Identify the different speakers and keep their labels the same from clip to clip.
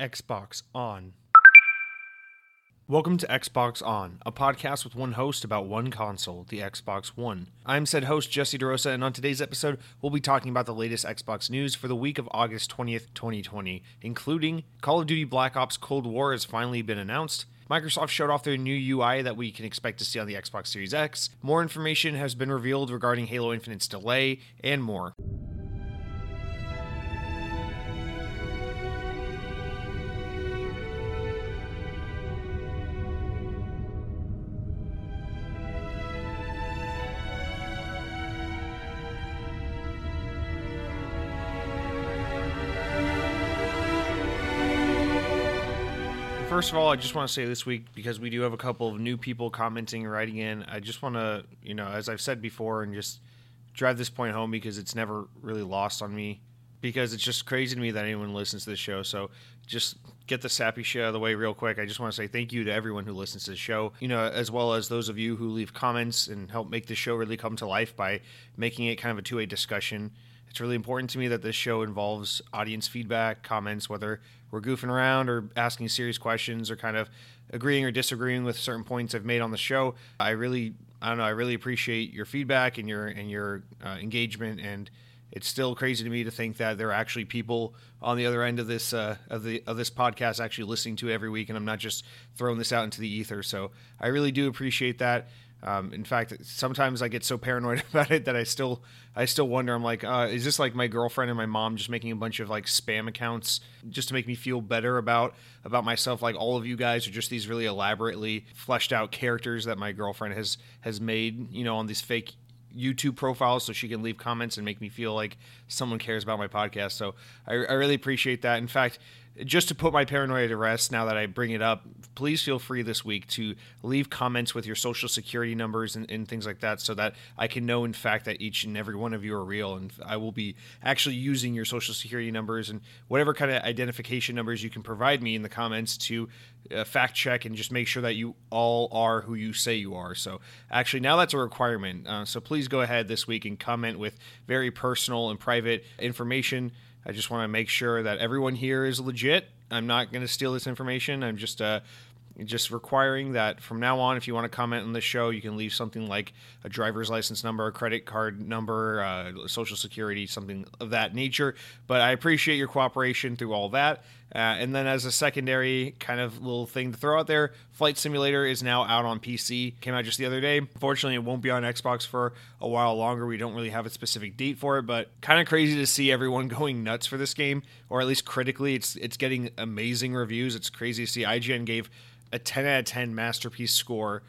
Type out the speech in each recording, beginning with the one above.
Speaker 1: Xbox On. Welcome to Xbox On, a podcast with one host about one console, the Xbox One. I'm said host Jesse DeRosa, and on today's episode, we'll be talking about the latest Xbox news for the week of August 20th, 2020, including Call of Duty Black Ops Cold War has finally been announced. Microsoft showed off their new UI that we can expect to see on the Xbox Series X. More information has been revealed regarding Halo Infinite's delay, and more. First of all, I just want to say this week because we do have a couple of new people commenting, and writing in. I just want to, you know, as I've said before, and just drive this point home because it's never really lost on me. Because it's just crazy to me that anyone listens to this show. So just get the sappy shit out of the way real quick. I just want to say thank you to everyone who listens to the show, you know, as well as those of you who leave comments and help make the show really come to life by making it kind of a two way discussion. It's really important to me that this show involves audience feedback, comments, whether we're goofing around or asking serious questions or kind of agreeing or disagreeing with certain points I've made on the show. I really, I don't know, I really appreciate your feedback and your and your uh, engagement. And it's still crazy to me to think that there are actually people on the other end of this uh, of the of this podcast actually listening to it every week, and I'm not just throwing this out into the ether. So I really do appreciate that. Um, in fact, sometimes I get so paranoid about it that I still I still wonder. I'm like, uh, is this like my girlfriend and my mom just making a bunch of like spam accounts just to make me feel better about about myself? Like all of you guys are just these really elaborately fleshed out characters that my girlfriend has has made, you know, on these fake YouTube profiles so she can leave comments and make me feel like someone cares about my podcast. So I, I really appreciate that. In fact, just to put my paranoia to rest now that I bring it up, please feel free this week to leave comments with your social security numbers and, and, things like that so that I can know, in fact, that each and every one of you are real. And I will be actually using your social security numbers and whatever kind of identification numbers you can provide me in the comments to uh, fact check and just make sure that you all are who you say you are. So, actually, now that's a requirement. Uh, so, please go ahead this week and comment with very personal and private information I just want to make sure that everyone here is legit. I'm not going to steal this information. I'm just uh, just requiring that from now on, if you want to comment on the show, you can leave something like a driver's license number, a credit card number, uh, social security, something of that nature. But I appreciate your cooperation through all that. Uh, and then, as a secondary kind of little thing to throw out there, Flight Simulator is now out on PC. Came out just the other day. Unfortunately, it won't be on Xbox for a while longer. We don't really have a specific date for it, but kind of crazy to see everyone going nuts for this game, or at least critically, it's it's getting amazing reviews. It's crazy to see. IGN gave a 10 out of 10 masterpiece score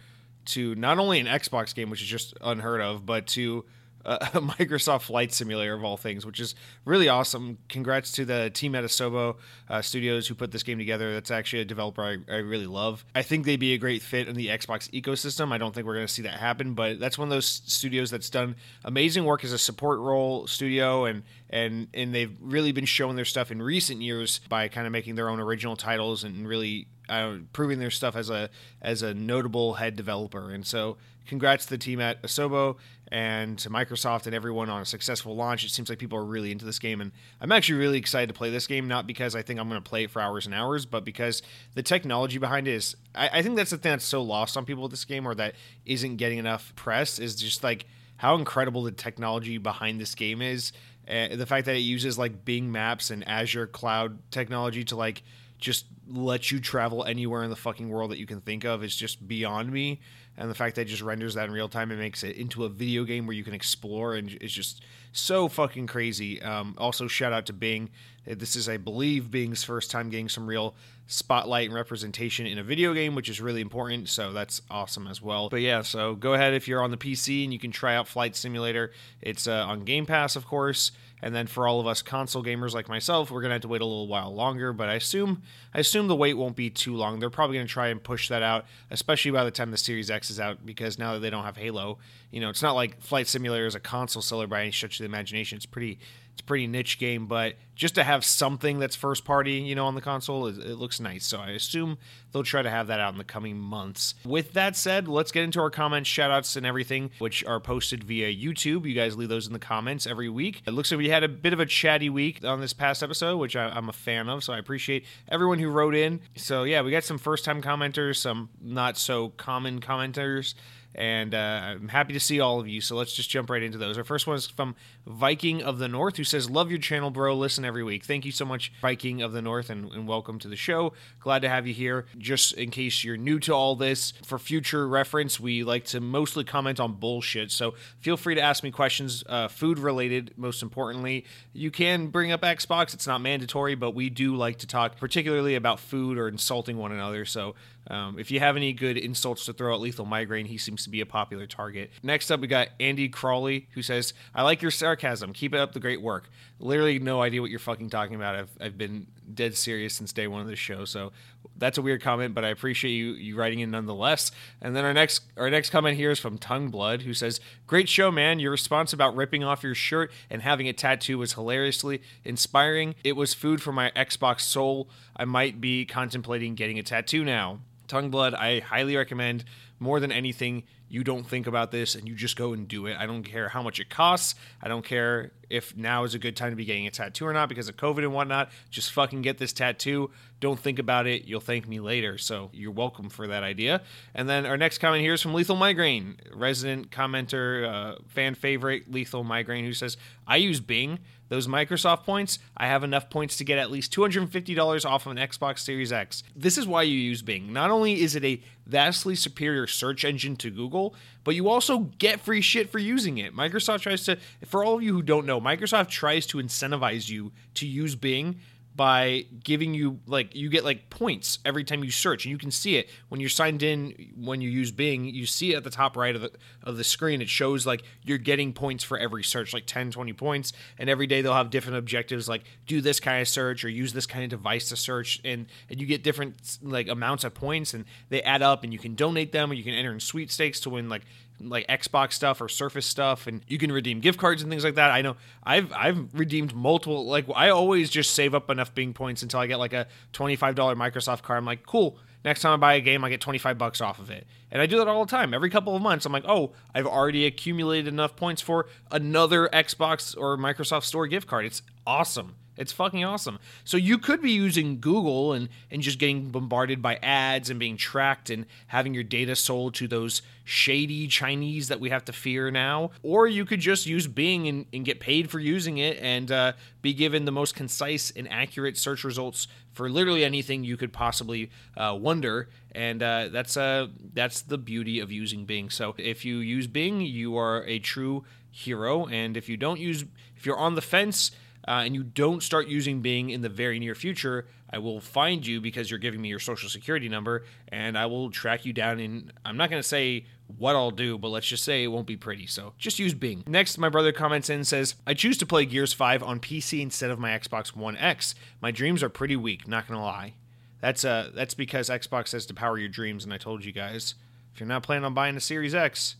Speaker 1: to not only an Xbox game, which is just unheard of, but to Microsoft Flight Simulator of all things, which is really awesome. Congrats to the team at Asobo uh, Studios who put this game together. That's actually a developer I, I, really love. I think they'd be a great fit in the Xbox ecosystem. I don't think we're going to see that happen, but that's one of those studios that's done amazing work as a support role studio, and and and they've really been showing their stuff in recent years by kind of making their own original titles and really uh, proving their stuff as a as a notable head developer. And so, congrats to the team at Asobo and to Microsoft and everyone on a successful launch. It seems like people are really into this game, and I'm actually really excited to play this game. Not because I think I'm going to play it for hours and hours, but because the technology behind it is. I, I think that's the thing that's so lost on people with this game, or that isn't getting enough press, is just like how incredible the technology behind this game is. Uh, the fact that it uses like Bing Maps and Azure Cloud technology to like just let you travel anywhere in the fucking world that you can think of is just beyond me. And the fact that it just renders that in real time and makes it into a video game where you can explore and it's just so fucking crazy. Um, also, shout out to Bing. This is, I believe, Bing's first time getting some real spotlight and representation in a video game, which is really important. So that's awesome as well. But yeah, so go ahead if you're on the PC and you can try out Flight Simulator. It's uh, on Game Pass, of course. And then for all of us console gamers like myself, we're gonna have to wait a little while longer. But I assume I assume the wait won't be too long. They're probably gonna try and push that out, especially by the time the Series X is out, because now that they don't have Halo, you know, it's not like Flight Simulator is a console seller by any stretch of the imagination. It's pretty It's a pretty niche game, but just to have something that's first party, you know, on the console, it, it looks nice. So I assume they'll try to have that out in the coming months. With that said, let's get into our comments, shoutouts, and everything, which are posted via YouTube. You guys leave those in the comments every week. It looks like we had a bit of a chatty week on this past episode, which I, I'm a fan of. So I appreciate everyone who wrote in. So yeah, we got some first time commenters, some not so common commenters and uh, I'm happy to see all of you. So let's just jump right into those. Our first one is from Viking of the North, who says, "Love your channel, bro. Listen every week. Thank you so much, Viking of the North, and, and welcome to the show. Glad to have you here. Just in case you're new to all this, for future reference, we like to mostly comment on bullshit. So feel free to ask me questions, uh, food related, most importantly. You can bring up Xbox; it's not mandatory, but we do like to talk particularly about food or insulting one another. So um, if you have any good insults to throw at Lethal Migraine, he seems to be a popular target. Next up, we got Andy Crawley, who says, I like your sarcasm. Keep it up the great work. Literally, no idea what you're fucking talking about. I've, I've been dead serious since day one of the show. So that's a weird comment, but I appreciate you you writing in nonetheless. And then our next our next comment here is from Tongue Blood, who says, "Great show, man. Your response about ripping off your shirt and having a tattoo was hilariously inspiring. It was food for my Xbox soul. I might be contemplating getting a tattoo now." Tongue Blood, I highly recommend more than anything you don't think about this and you just go and do it. I don't care how much it costs. I don't care if now is a good time to be getting a tattoo or not because of COVID and whatnot. Just fucking get this tattoo. Don't think about it. You'll thank me later. So you're welcome for that idea. And then our next comment here is from Lethal Migraine, resident commenter, uh, fan favorite Lethal Migraine, who says, I use Bing those Microsoft points, I have enough points to get at least $250 off of an Xbox Series X. This is why you use Bing. Not only is it a vastly superior search engine to Google, but you also get free shit for using it. Microsoft tries to, for all of you who don't know, Microsoft tries to incentivize you to use Bing by giving you like you get like points every time you search and you can see it. When you're signed in when you use Bing you see it at the top right of the of the screen it shows like you're getting points for every search like 10 20 points. And every day they'll have different objectives like do this kind of search or use this kind of device to search. And and you get different like amounts of points and they add up and you can donate them or you can enter in sweepstakes to win like like Xbox stuff or Surface stuff, and you can redeem gift cards and things like that. I know I've I've redeemed multiple. Like I always just save up enough Bing points until I get like a twenty five dollar Microsoft card. I'm like, cool. Next time I buy a game, I get twenty five bucks off of it, and I do that all the time. Every couple of months, I'm like, oh, I've already accumulated enough points for another Xbox or Microsoft Store gift card. It's awesome. It's fucking awesome. So you could be using Google and and just getting bombarded by ads and being tracked and having your data sold to those shady Chinese that we have to fear now. Or you could just use Bing and, and get paid for using it and uh, be given the most concise and accurate search results for literally anything you could possibly uh, wonder. And uh, that's uh, that's the beauty of using Bing. So if you use Bing, you are a true hero. And if you don't use, if you're on the fence, uh, and you don't start using Bing in the very near future, I will find you because you're giving me your social security number and I will track you down. And I'm not going to say what I'll do, but let's just say it won't be pretty. So just use Bing. Next, my brother comments in and says, I choose to play Gears 5 on PC instead of my Xbox One X. My dreams are pretty weak, not going to lie. That's uh that's because Xbox says to power your dreams, and I told you guys, if you're not planning on buying a Series X,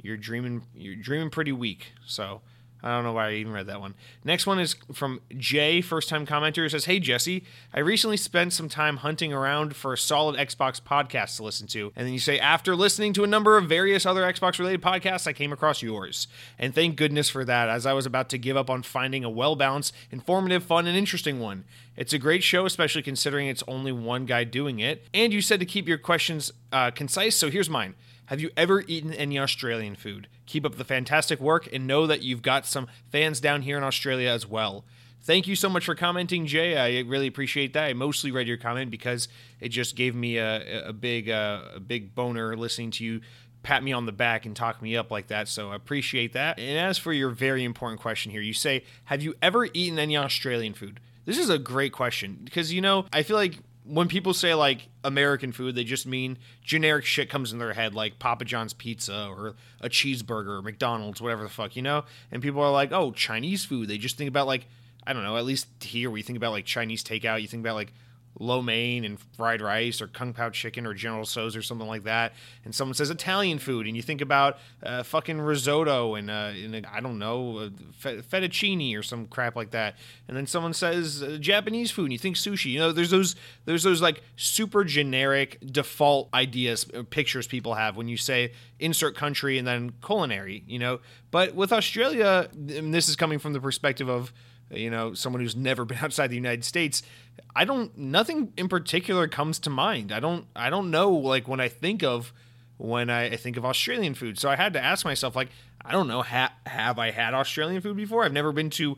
Speaker 1: you're dreaming you're dreaming pretty weak. So I don't know why I even read that one. Next one is from Jay, first time commenter, says, Hey Jesse, I recently spent some time hunting around for a solid Xbox podcast to listen to. And then you say, After listening to a number of various other Xbox related podcasts, I came across yours. And thank goodness for that, as I was about to give up on finding a well balanced, informative, fun, and interesting one. It's a great show, especially considering it's only one guy doing it. And you said to keep your questions uh, concise, so here's mine. Have you ever eaten any Australian food? Keep up the fantastic work and know that you've got some fans down here in Australia as well. Thank you so much for commenting, Jay. I really appreciate that. I mostly read your comment because it just gave me a, a big uh, a big boner listening to you pat me on the back and talk me up like that. So I appreciate that. And as for your very important question here, you say, Have you ever eaten any Australian food? This is a great question because, you know, I feel like when people say like American food, they just mean generic shit comes in their head, like Papa John's pizza or a cheeseburger or McDonald's, whatever the fuck, you know? And people are like, oh, Chinese food. They just think about like, I don't know, at least here we think about like Chinese takeout, you think about like lo mein and fried rice or kung pao chicken or General Tso's or something like that, and someone says Italian food, and you think about uh, fucking risotto and, uh, and I don't know fettuccine or some crap like that, and then someone says uh, Japanese food, and you think sushi. You know, there's those there's those like super generic default ideas uh, pictures people have when you say insert country and then culinary. You know, but with Australia, and this is coming from the perspective of you know, someone who's never been outside the United States, I don't nothing in particular comes to mind. I don't I don't know like when I think of when I, I think of Australian food. So I had to ask myself like I don't know ha- have I had Australian food before? I've never been to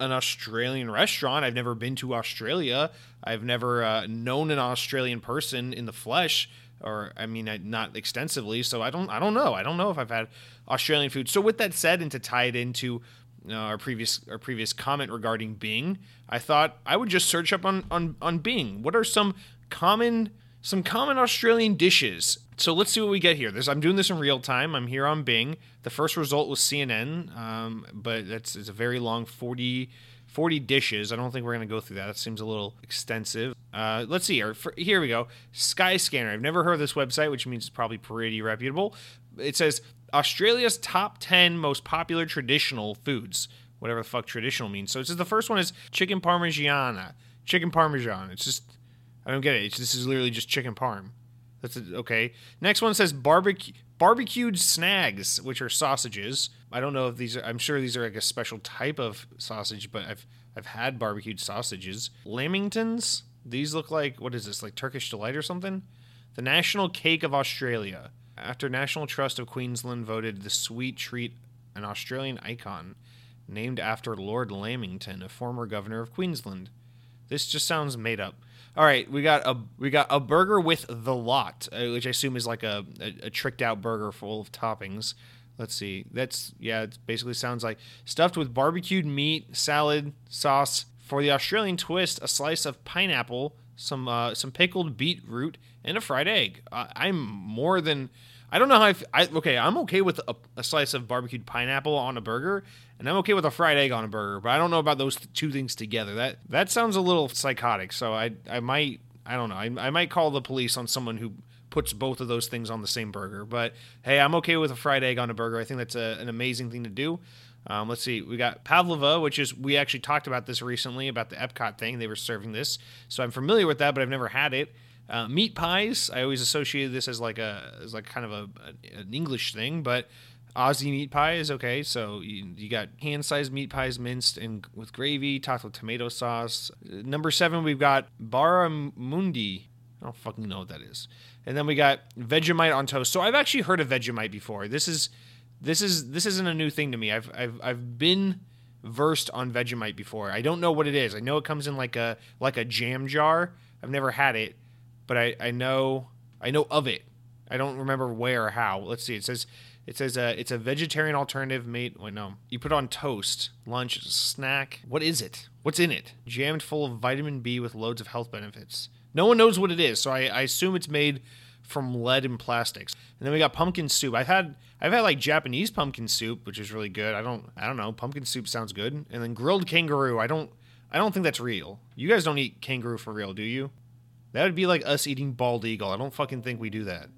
Speaker 1: an Australian restaurant. I've never been to Australia. I've never uh, known an Australian person in the flesh or I mean not extensively. So I don't I don't know. I don't know if I've had Australian food. So with that said and to tie it into uh, our previous our previous comment regarding Bing, I thought I would just search up on on on Bing. What are some common some common Australian dishes? So let's see what we get here. This I'm doing this in real time. I'm here on Bing. The first result was CNN, um, but that's it's a very long 40 40 dishes. I don't think we're going to go through that. That seems a little extensive. Uh, let's see here. For, here we go. Skyscanner. I've never heard of this website, which means it's probably pretty reputable. It says Australia's top 10 most popular traditional foods. Whatever the fuck traditional means. So it the first one is chicken parmigiana. Chicken parmesan. It's just, I don't get it. It's, this is literally just chicken parm. That's a, okay. Next one says barbecue barbecued snags, which are sausages. I don't know if these are. I'm sure these are like a special type of sausage, but I've I've had barbecued sausages. Lamingtons. These look like what is this? Like Turkish delight or something? The national cake of Australia. After National Trust of Queensland voted the sweet treat an Australian icon, named after Lord Lamington, a former governor of Queensland. This just sounds made up. All right, we got a we got a burger with the lot, uh, which I assume is like a, a, a tricked out burger full of toppings. Let's see. That's yeah. It basically sounds like stuffed with barbecued meat, salad, sauce. For the Australian twist, a slice of pineapple, some uh, some pickled beetroot, and a fried egg. Uh, I'm more than I don't know how I, I okay. I'm okay with a, a, slice of barbecued pineapple on a burger, and I'm okay with a fried egg on a burger. But I don't know about those two things together. That that sounds a little psychotic. So I I might I don't know. I, I might call the police on someone who puts both of those things on the same burger. But hey, I'm okay with a fried egg on a burger. I think that's a, an amazing thing to do. Um, let's see. We got Pavlova, which is we actually talked about this recently about the Epcot thing. They were serving this, so I'm familiar with that, but I've never had it. Uh, meat pies. I always associated this as like a as like kind of a, an English thing, but Aussie meat pie is okay. So you, you got hand sized meat pies minced and with gravy, topped with tomato sauce. Number seven, we've got barramundi. I don't fucking know what that is. And then we got Vegemite on toast. So I've actually heard of Vegemite before. This is this is this isn't a new thing to me. I've I've I've been versed on Vegemite before. I don't know what it is. I know it comes in like a like a jam jar. I've never had it, but I I know I know of it. I don't remember where or how. Let's see. It says it says uh, it's a vegetarian alternative made. Wait, no. You put on toast, lunch, snack. What is it? What's in it? Jammed full of vitamin B with loads of health benefits. No one knows what it is, so I, I assume it's made from lead and plastics. And then we got pumpkin soup. I've had I've had like Japanese pumpkin soup, which is really good. I don't I don't know. Pumpkin soup sounds good. And then grilled kangaroo. I don't I don't think that's real. You guys don't eat kangaroo for real, do you? That would be like us eating bald eagle. I don't fucking think we do that.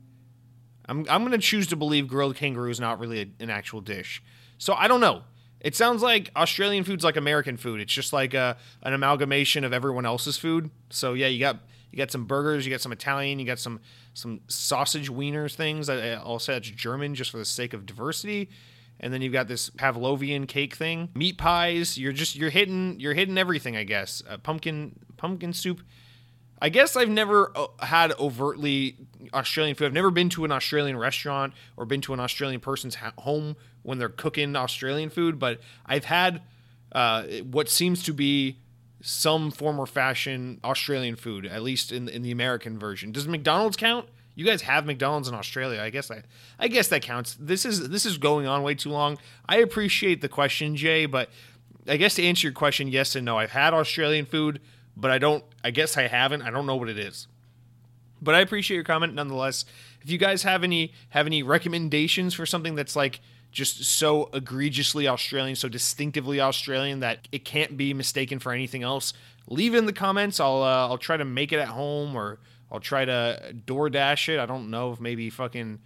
Speaker 1: I'm I'm gonna choose to believe grilled kangaroo is not really a, an actual dish. So I don't know. It sounds like Australian food's like American food. It's just like a, an amalgamation of everyone else's food. So yeah, you got you got some burgers, you got some Italian, you got some some sausage wieners things. I'll say that's German just for the sake of diversity. And then you've got this Pavlovian cake thing, meat pies. You're just you're hitting you're hitting everything, I guess. Uh, pumpkin pumpkin soup. I guess I've never uh, had overtly Australian food. I've never been to an Australian restaurant or been to an Australian person's home when they're cooking Australian food, but I've had uh, what seems to be some form or fashion Australian food, at least in in the American version. Does McDonald's count? You guys have McDonald's in Australia. I guess I I guess that counts. This is this is going on way too long. I appreciate the question, Jay, but I guess to answer your question, yes and no. I've had Australian food, but I don't I guess I haven't. I don't know what it is. But I appreciate your comment nonetheless. If you guys have any have any recommendations for something that's like just so egregiously Australian, so distinctively Australian that it can't be mistaken for anything else. Leave it in the comments. I'll uh, I'll try to make it at home or I'll try to DoorDash it. I don't know if maybe fucking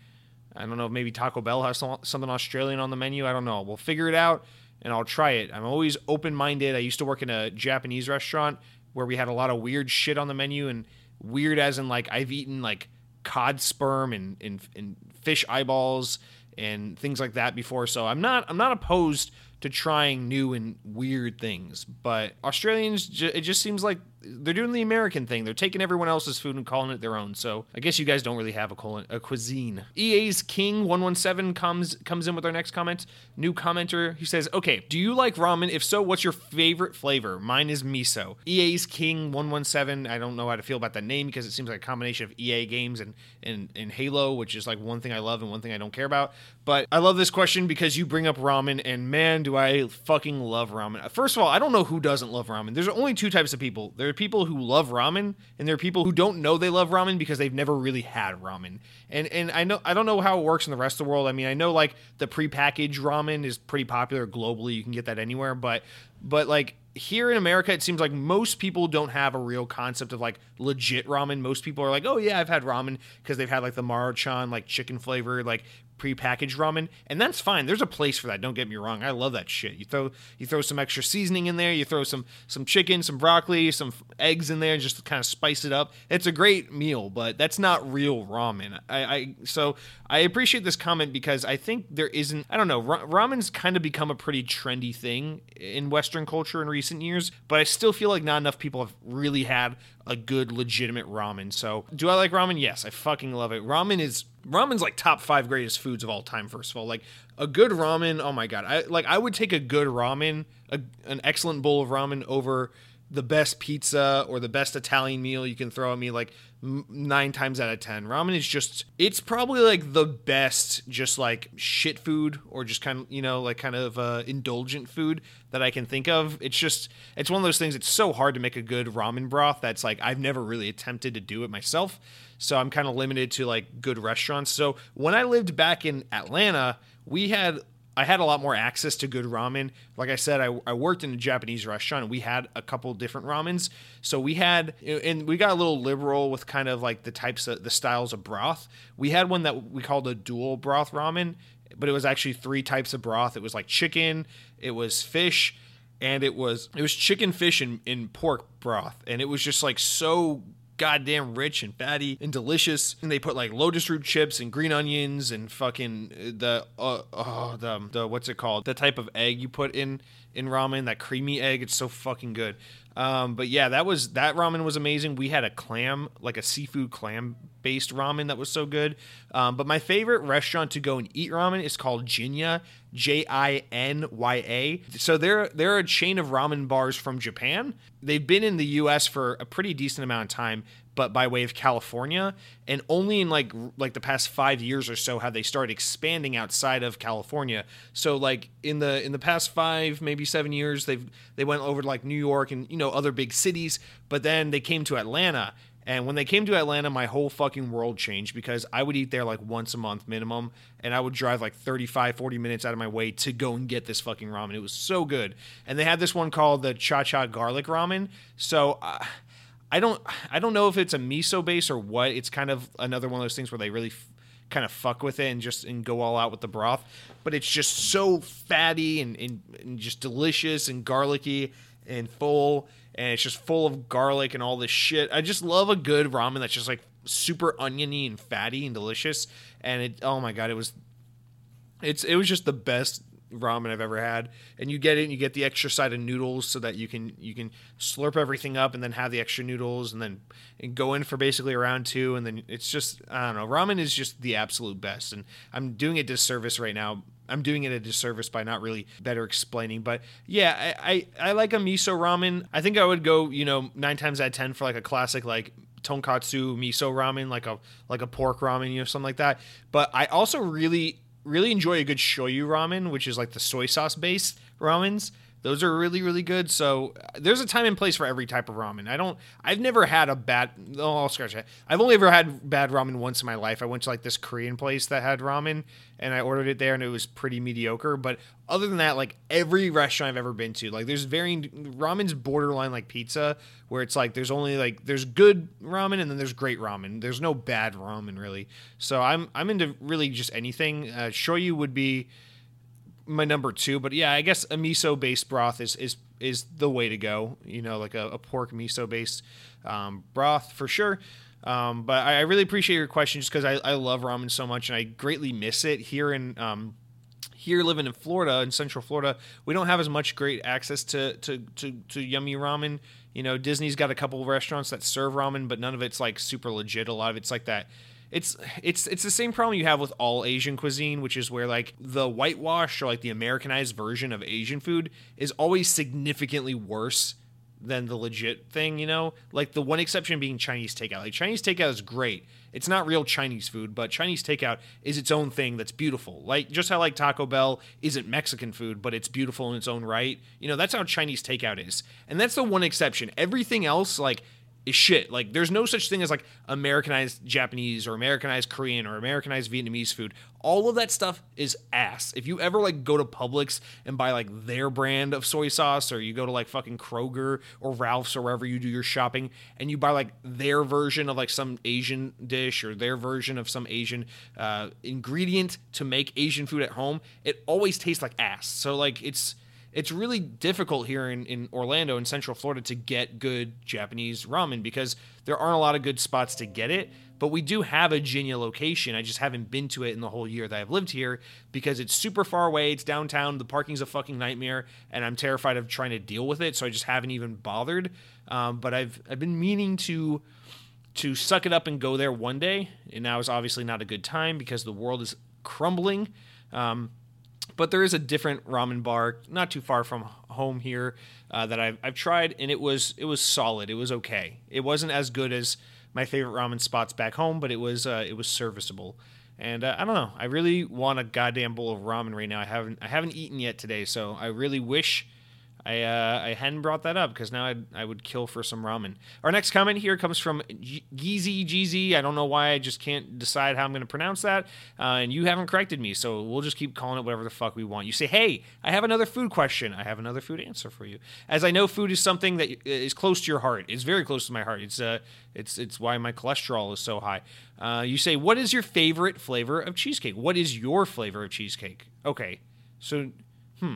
Speaker 1: I don't know if maybe Taco Bell has something Australian on the menu. I don't know. We'll figure it out and I'll try it. I'm always open minded. I used to work in a Japanese restaurant where we had a lot of weird shit on the menu and weird as in like I've eaten like cod sperm and, and, and fish eyeballs and things like that before. So I'm not I'm not opposed to trying new and weird things. But Australians, it just seems like they're doing the American thing. They're taking everyone else's food and calling it their own. So I guess you guys don't really have a, a cuisine. EA's King one one seven comes comes in with our next comment. New commenter. He says, "Okay, do you like ramen? If so, what's your favorite flavor? Mine is miso." EA's King one one seven. I don't know how to feel about that name because it seems like a combination of EA games and and and Halo, which is like one thing I love and one thing I don't care about. But I love this question because you bring up ramen, and man, do I fucking love ramen. First of all, I don't know who doesn't love ramen. There's only two types of people. There are people who love ramen, and there are people who don't know they love ramen because they've never really had ramen. And and I know I don't know how it works in the rest of the world. I mean, I know like the prepackaged ramen is pretty popular globally. You can get that anywhere, but but like here in America, it seems like most people don't have a real concept of like legit ramen. Most people are like, oh yeah, I've had ramen because they've had like the Maruchan like chicken flavor like prepackaged ramen, and that's fine. There's a place for that. Don't get me wrong. I love that shit. You throw you throw some extra seasoning in there. You throw some some chicken, some broccoli, some eggs in there, and just kind of spice it up. It's a great meal, but that's not real ramen. I, I so I appreciate this comment because I think there isn't. I don't know. ramen's kind of become a pretty trendy thing in Western culture in recent years, but I still feel like not enough people have really had a good legitimate ramen. So, do I like ramen? Yes, I fucking love it. Ramen is ramen's like top 5 greatest foods of all time first of all. Like a good ramen, oh my god. I like I would take a good ramen, a, an excellent bowl of ramen over the best pizza or the best Italian meal you can throw at me like nine times out of ten. Ramen is just, it's probably like the best, just like shit food or just kind of, you know, like kind of uh, indulgent food that I can think of. It's just, it's one of those things, it's so hard to make a good ramen broth that's like, I've never really attempted to do it myself. So I'm kind of limited to like good restaurants. So when I lived back in Atlanta, we had I had a lot more access to good ramen. Like I said, I, I worked in a Japanese restaurant and we had a couple different ramens. So we had, and we got a little liberal with kind of like the types of the styles of broth. We had one that we called a dual broth ramen, but it was actually three types of broth. It was like chicken, it was fish, and it was it was chicken, fish, and, and pork broth, and it was just like so goddamn rich and fatty and delicious. And they put like lotus root chips and green onions and fucking uh, the uh, oh the the what's it called? The type of egg you put in in ramen, that creamy egg. It's so fucking good. Um, but yeah, that was that ramen was amazing. We had a clam, like a seafood clam based ramen that was so good. Um, but my favorite restaurant to go and eat ramen is called Jinya, J I N Y A. So they're they're a chain of ramen bars from Japan. They've been in the U.S. for a pretty decent amount of time, but by way of California. And only in like like the past five years or so have they started expanding outside of California. So like in the in the past five maybe seven years they've they went over to like New York and you know other big cities, but then they came to Atlanta. And when they came to Atlanta, my whole fucking world changed because I would eat there like once a month minimum. And I would drive like 35, 40 minutes out of my way to go and get this fucking ramen. It was so good. And they had this one called the Cha Cha Garlic Ramen. So. Uh, I don't I don't know if it's a miso base or what. It's kind of another one of those things where they really f- kind of fuck with it and just and go all out with the broth. But it's just so fatty and, and, and just delicious and garlicky and full and it's just full of garlic and all this shit. I just love a good ramen that's just like super oniony and fatty and delicious. And it oh my god, it was it's it was just the best ramen I've ever had. And you get it, and you get the extra side of noodles so that you can you can slurp everything up and then have the extra noodles and then and go in for basically a round two. And then it's just I don't know. Ramen is just the absolute best. And I'm doing a disservice right now. I'm doing it a disservice by not really better explaining. But yeah, I, I, I like a miso ramen. I think I would go, you know, nine times out of ten for like a classic like tonkatsu miso ramen, like a like a pork ramen, you know, something like that. But I also really really enjoy a good shoyu ramen, which is like the soy sauce based ramens. Those are really really good. So uh, there's a time and place for every type of ramen. I don't. I've never had a bad. Oh, I'll scratch that. I've only ever had bad ramen once in my life. I went to like this Korean place that had ramen, and I ordered it there, and it was pretty mediocre. But other than that, like every restaurant I've ever been to, like there's varying ramen's borderline like pizza, where it's like there's only like there's good ramen and then there's great ramen. There's no bad ramen really. So I'm I'm into really just anything. Uh, shoyu would be my number two, but yeah, I guess a miso based broth is is is the way to go. You know, like a, a pork miso based um, broth for sure. Um, but I, I, really appreciate your question just because I, I love ramen so much and I greatly miss it here in um, here living in Florida in Central Florida. We don't have as much great access to to to, to yummy ramen. You know, Disney's got a couple restaurants that serve ramen, but none of it's like super legit. A lot of it's like that it's it's it's the same problem you have with all Asian cuisine, which is where like the whitewash or like the Americanized version of Asian food is always significantly worse than the legit thing, you know? Like the one exception being Chinese takeout. Like Chinese takeout is great. It's not real Chinese food, but Chinese takeout is its own thing that's beautiful. Like just how like Taco Bell isn't Mexican food, but it's beautiful in its own right. You know, that's how Chinese takeout is. And that's the one exception. Everything else like is shit. Like there's no such thing as like Americanized Japanese or Americanized Korean or Americanized Vietnamese food. All of that stuff is ass. If you ever like go to Publix and buy like their brand of soy sauce or you go to like fucking Kroger or Ralph's or wherever you do your shopping and you buy like their version of like some Asian dish or their version of some Asian uh, ingredient to make Asian food at home, it always tastes like ass. So like it's it's really difficult here in, in Orlando in Central Florida to get good Japanese ramen because there aren't a lot of good spots to get it. But we do have a Jinya location. I just haven't been to it in the whole year that I've lived here because it's super far away. It's downtown. The parking's a fucking nightmare, and I'm terrified of trying to deal with it. So I just haven't even bothered. Um, but I've I've been meaning to to suck it up and go there one day. And now is obviously not a good time because the world is crumbling. Um, but there is a different ramen bar not too far from home here uh, that I've, I've tried, and it was it was solid. It was okay. It wasn't as good as my favorite ramen spots back home, but it was uh, it was serviceable. And uh, I don't know. I really want a goddamn bowl of ramen right now. I haven't I haven't eaten yet today, so I really wish I uh, I hadn't brought that up because now I'd, I would kill for some ramen. Our next comment here comes from Geezy Geezy. I don't know why I just can't decide how I'm going to pronounce that, uh, and you haven't corrected me, so we'll just keep calling it whatever the fuck we want. You say, "Hey, I have another food question. I have another food answer for you." As I know, food is something that is close to your heart. It's very close to my heart. It's uh, it's it's why my cholesterol is so high. Uh, you say, "What is your favorite flavor of cheesecake? What is your flavor of cheesecake?" Okay, so hmm.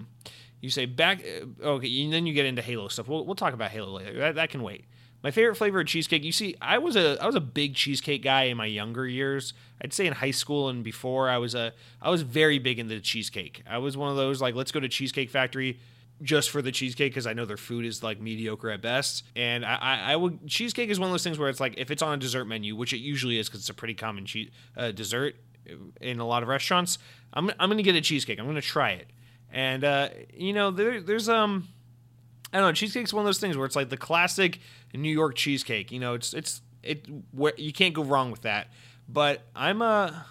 Speaker 1: You say back, uh, okay, and then you get into Halo stuff. We'll, we'll talk about Halo later. That, that can wait. My favorite flavor of cheesecake. You see, I was a I was a big cheesecake guy in my younger years. I'd say in high school and before. I was a I was very big into cheesecake. I was one of those like let's go to Cheesecake Factory just for the cheesecake because I know their food is like mediocre at best. And I, I, I, would cheesecake is one of those things where it's like if it's on a dessert menu, which it usually is because it's a pretty common cheese uh, dessert in a lot of restaurants. I'm I'm gonna get a cheesecake. I'm gonna try it. And uh, you know, there, there's um, I don't know, cheesecake's one of those things where it's like the classic New York cheesecake. You know, it's it's it where you can't go wrong with that. But I'm a,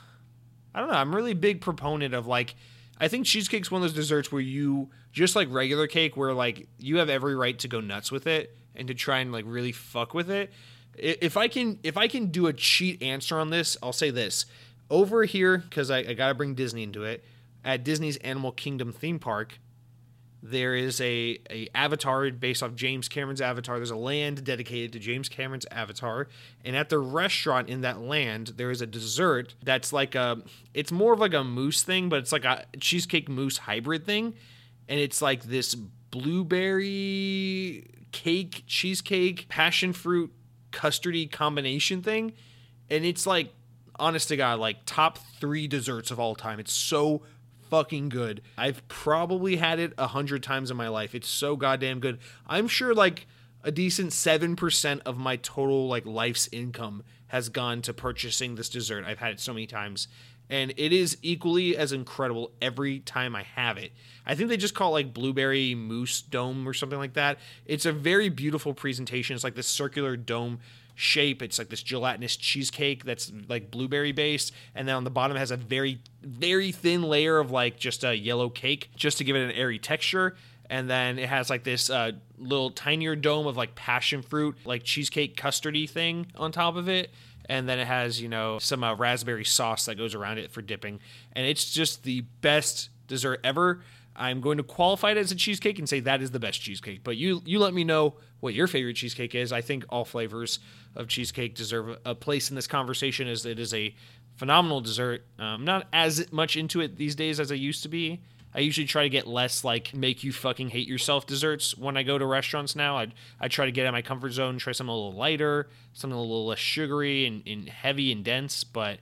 Speaker 1: I don't know, I'm really big proponent of like, I think cheesecake's one of those desserts where you just like regular cake, where like you have every right to go nuts with it and to try and like really fuck with it. If I can, if I can do a cheat answer on this, I'll say this over here because I, I got to bring Disney into it at Disney's Animal Kingdom theme park, there is a, a avatar based off James Cameron's Avatar. There's a land dedicated to James Cameron's Avatar, and at the restaurant in that land, there is a dessert that's like a. It's more of like a mousse thing, but it's like a cheesecake mousse hybrid thing, and it's like this blueberry cake, cheesecake, passion fruit, custardy combination thing, and it's like honest to god, like top three desserts of all time. It's so fucking good. I've probably had it a hundred times in my life. It's so goddamn good. I'm sure like a decent seven percent of my total like life's income has gone to purchasing this dessert. I've had it so many times. And it is equally as incredible every time I have it. I think they just call it like blueberry mousse dome or something like that. It's a very beautiful presentation. It's like this circular dome shape. It's like this gelatinous cheesecake that's like blueberry based, and then on the bottom it has a very very thin layer of like just a yellow cake just to give it an airy texture. and then it has like this uh, little tinier dome of like passion fruit, like cheesecake custardy thing on top of it. And then it has, you know, some uh, raspberry sauce that goes around it for dipping. And it's just the best dessert ever. I'm going to qualify it as a cheesecake and say that is the best cheesecake. But you you let me know what your favorite cheesecake is. I think all flavors of cheesecake deserve a place in this conversation as it is a phenomenal dessert. Um, I'm not as much into it these days as I used to be. I usually try to get less like make you fucking hate yourself desserts when I go to restaurants now. I I try to get out of my comfort zone, try something a little lighter, something a little less sugary and, and heavy and dense, but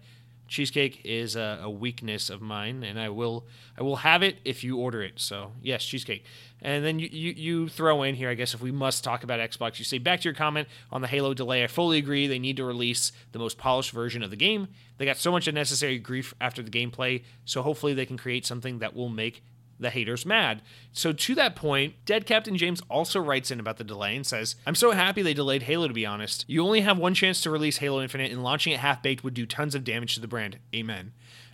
Speaker 1: cheesecake is a, a, weakness of mine, and I will I will have it if you order it. So yes, cheesecake. And then you, you, you throw in here, I guess, if we must talk about Xbox, you say back to your comment on the Halo delay. I fully agree. They need to release the most polished version of the game. They got so much unnecessary grief after the gameplay, so hopefully they can create something that will make the haters mad. So, to that point, Dead Captain James also writes in about the delay and says, I'm so happy they delayed Halo, to be honest. You only have one chance to release Halo Infinite, and launching it half baked would do tons of damage to the brand. Amen.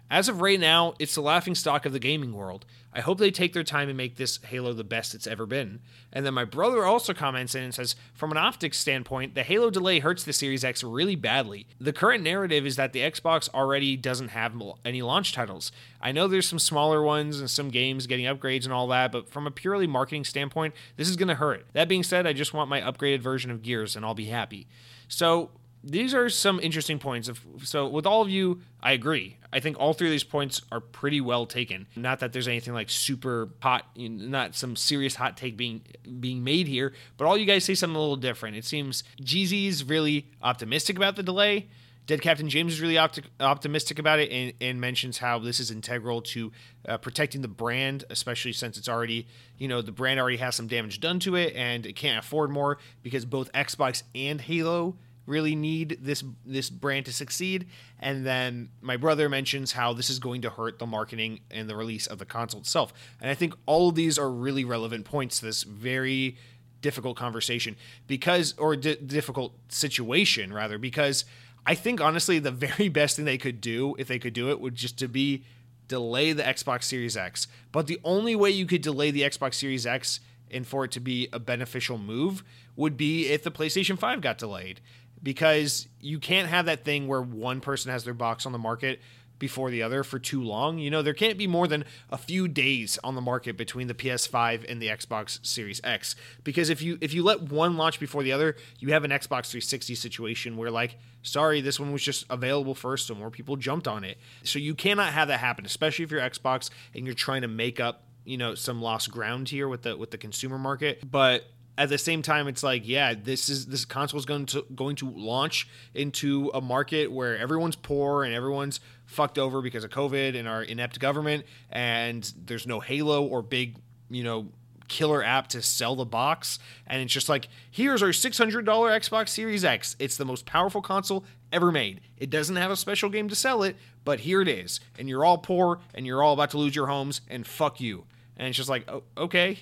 Speaker 1: As of right now, it's the laughing stock of the gaming world. I hope they take their time and make this Halo the best it's ever been. And then my brother also comments in and says, from an optics standpoint, the Halo delay hurts the Series X really badly. The current narrative is that the Xbox already doesn't have any launch titles. I know there's some smaller ones and some games getting upgrades and all that, but from a purely marketing standpoint, this is going to hurt. That being said, I just want my upgraded version of Gears and I'll be happy. So these are some interesting points. Of, so, with all of you, I agree. I think all three of these points are pretty well taken. Not that there's anything like super hot, not some serious hot take being being made here, but all you guys say something a little different. It seems Jeezy's really optimistic about the delay. Dead Captain James is really opti- optimistic about it and, and, mentions how this is integral to uh, protecting the brand, especially since it's already, you know, the brand already has some damage done to it and it can't afford more because both Xbox and Halo really need this this brand to succeed. And then my brother mentions how this is going to hurt the marketing and the release of the console itself. And I think all of these are really relevant points to this very difficult conversation because or d- difficult situation rather because I think honestly the very best thing they could do if they could do it would just to be delay the Xbox Series X. But the only way you could delay the Xbox Series X and for it to be a beneficial move would be if the PlayStation 5 got delayed because you can't have that thing where one person has their box on the market before the other for too long. You know, there can't be more than a few days on the market between the PS5 and the Xbox Series X because if you if you let one launch before the other, you have an Xbox 360 situation where like, sorry, this one was just available first so more people jumped on it. So you cannot have that happen, especially if you're Xbox and you're trying to make up, you know, some lost ground here with the with the consumer market. But at the same time it's like yeah this is this console is going to going to launch into a market where everyone's poor and everyone's fucked over because of covid and our inept government and there's no halo or big you know killer app to sell the box. And it's just like here's our $600 xbox series x. It's the most powerful console ever made. It doesn't have a special game to sell it but here it is. And you're all poor and you're all about to lose your homes and fuck you. And it's just like oh, okay